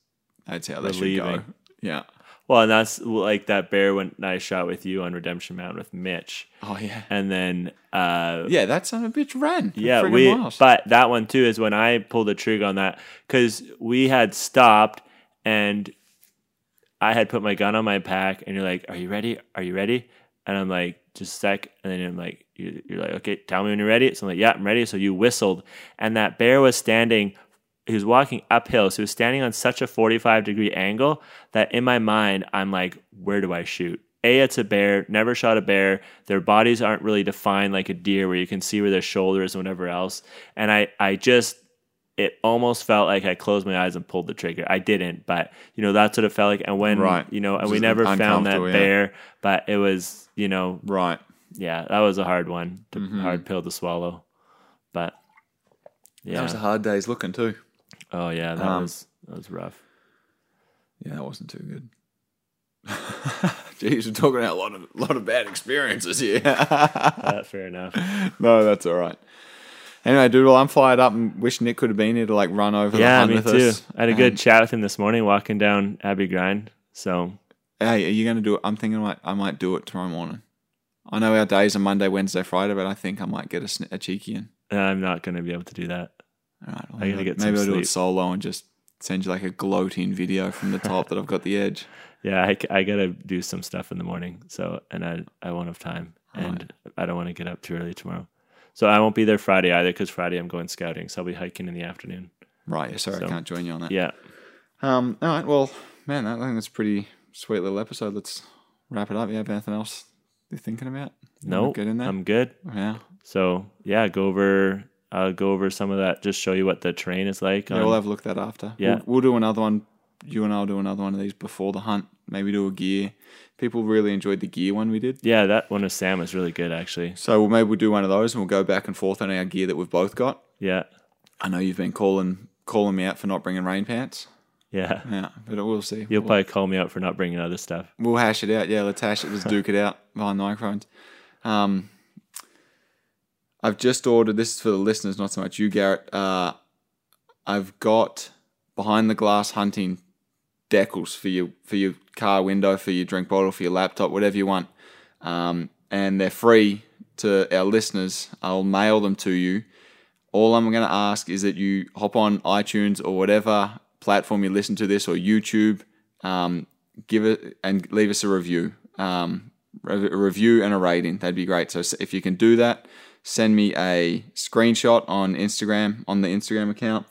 that's how they should go. Yeah. Well, and that's like that bear when I shot with you on Redemption Mountain with Mitch, Oh yeah. and then uh, Yeah, that son of a bitch ran. Yeah, friggin' we. But that one too is when I pulled the trigger on that because we had stopped and I had put my gun on my pack, and you're like, "Are you ready? Are you ready?" And I'm like, "Just a sec." And then I'm like, "You- "You're like, okay, tell me when you're ready." So I'm like, "Yeah, I'm ready." So you whistled, and that bear was standing. He was walking uphill, so he was standing on such a 45 degree angle that in my mind, I'm like, "Where do I shoot?" A, it's a bear. Never shot a bear. Their bodies aren't really defined like a deer, where you can see where their shoulders and whatever else. And I, I just, it almost felt like I closed my eyes and pulled the trigger. I didn't, but you know that's what it felt like. And when, Right. you know, and Just we never found that yeah. bear, but it was, you know, right. yeah, that was a hard one, to, Mm-hmm. hard pill to swallow. But That yeah, was a hard day's looking too. Oh yeah, that Um, was that was rough. Yeah, that wasn't too good. Jeez, we're talking about a lot of lot of bad experiences here. Uh, fair enough. no, that's all right. Anyway, dude, well, I'm fired up and wish Nick could have been here to like run over the Yeah, me with too. us. I had a good chat with him this morning walking down Abby Grind. So hey, are you going to do it? I'm thinking I might, I might do it tomorrow morning. I know our days are Monday, Wednesday, Friday, but I think I might get a, sn- a cheeky in. I'm not going to be able to do that. All right, well, I gotta maybe, get some maybe I'll do sleep. it solo and just send you like a gloating video from the top that I've got the edge. Yeah, I, I gotta do some stuff in the morning. So, and I I won't have time, and I don't want to get up too early tomorrow. So I won't be there Friday either because Friday I'm going scouting. So I'll be hiking in the afternoon. Right, yeah, sorry, So- I can't join you on that. Yeah, Um, all right, well, man, I think that's a pretty sweet little episode. Let's wrap it up. You have anything else you're thinking about? You no, get in there. I'm good. yeah, So yeah, go over. I'll go over some of that. Just show you what the terrain is like. yeah, on- we'll have a look at that after. Yeah. we'll, we'll do another one. You and I'll do another one of these before the hunt. Maybe do a gear. People really enjoyed the gear one we did. yeah, that one with Sam was really good actually. So we'll, maybe we'll do one of those and we'll go back and forth on our gear that we've both got. Yeah, I know you've been calling calling me out for not bringing rain pants. yeah. Yeah, but we'll see. You'll we'll, probably call me out for not bringing other stuff. we'll hash it out. Yeah, let's hash it. Let's duke it out behind the microphones. Um, I've just ordered. This is for the listeners, not so much you, Garrett. Uh, I've got behind the glass hunting decals for your for your car window, for your drink bottle, for your laptop, whatever you want. Um, and they're free to our listeners. I'll mail them to you. All I'm going to ask is that you hop on iTunes or whatever platform you listen to this or YouTube. Um, give it and leave us a review. Um, a review and a rating. That'd be great. So if you can do that, send me a screenshot on Instagram on the Instagram account,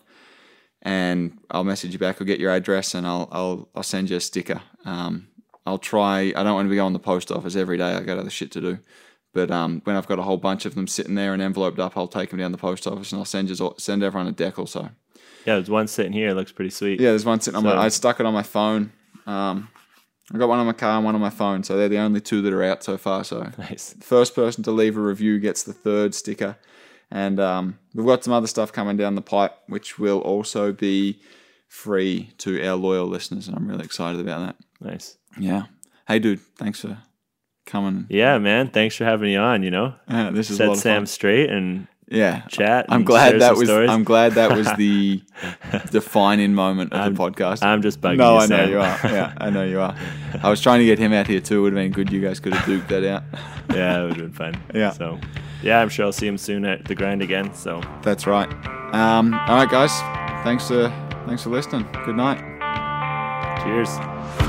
and I'll message you back. I'll get your address and I'll I'll I'll send you a sticker. Um, I'll try. I don't want to be going to the post office every day. I got other shit to do. But um, when I've got a whole bunch of them sitting there and enveloped up, I'll take them down to the post office and I'll send you send everyone a decal. So Yeah, there's one sitting here. It looks pretty sweet. yeah, there's one sitting on So- my. I stuck it on my phone. Um, I got one on my car and one on my phone, so they're the only two that are out so far. So Nice. first person to leave a review gets the third sticker, and um, we've got some other stuff coming down the pipe, which will also be free to our loyal listeners, and I'm really excited about that. Nice. Yeah. Hey, dude, thanks for coming. Yeah, man. Thanks for having me on. You know, Yeah, this is set Sam straight and Yeah, chat. I'm glad that was. stories. I'm glad that was the defining moment of the podcast. I'm just bugging No, you, I know Sam. you are. Yeah, I know you are. I was trying to get him out here too. It would have been good. You guys could have duked that out. yeah, it would have been fun. Yeah. So, yeah, I'm sure I'll see him soon at the grind again. So, That's right. Um, all right, guys. Thanks for thanks for listening. Good night. cheers.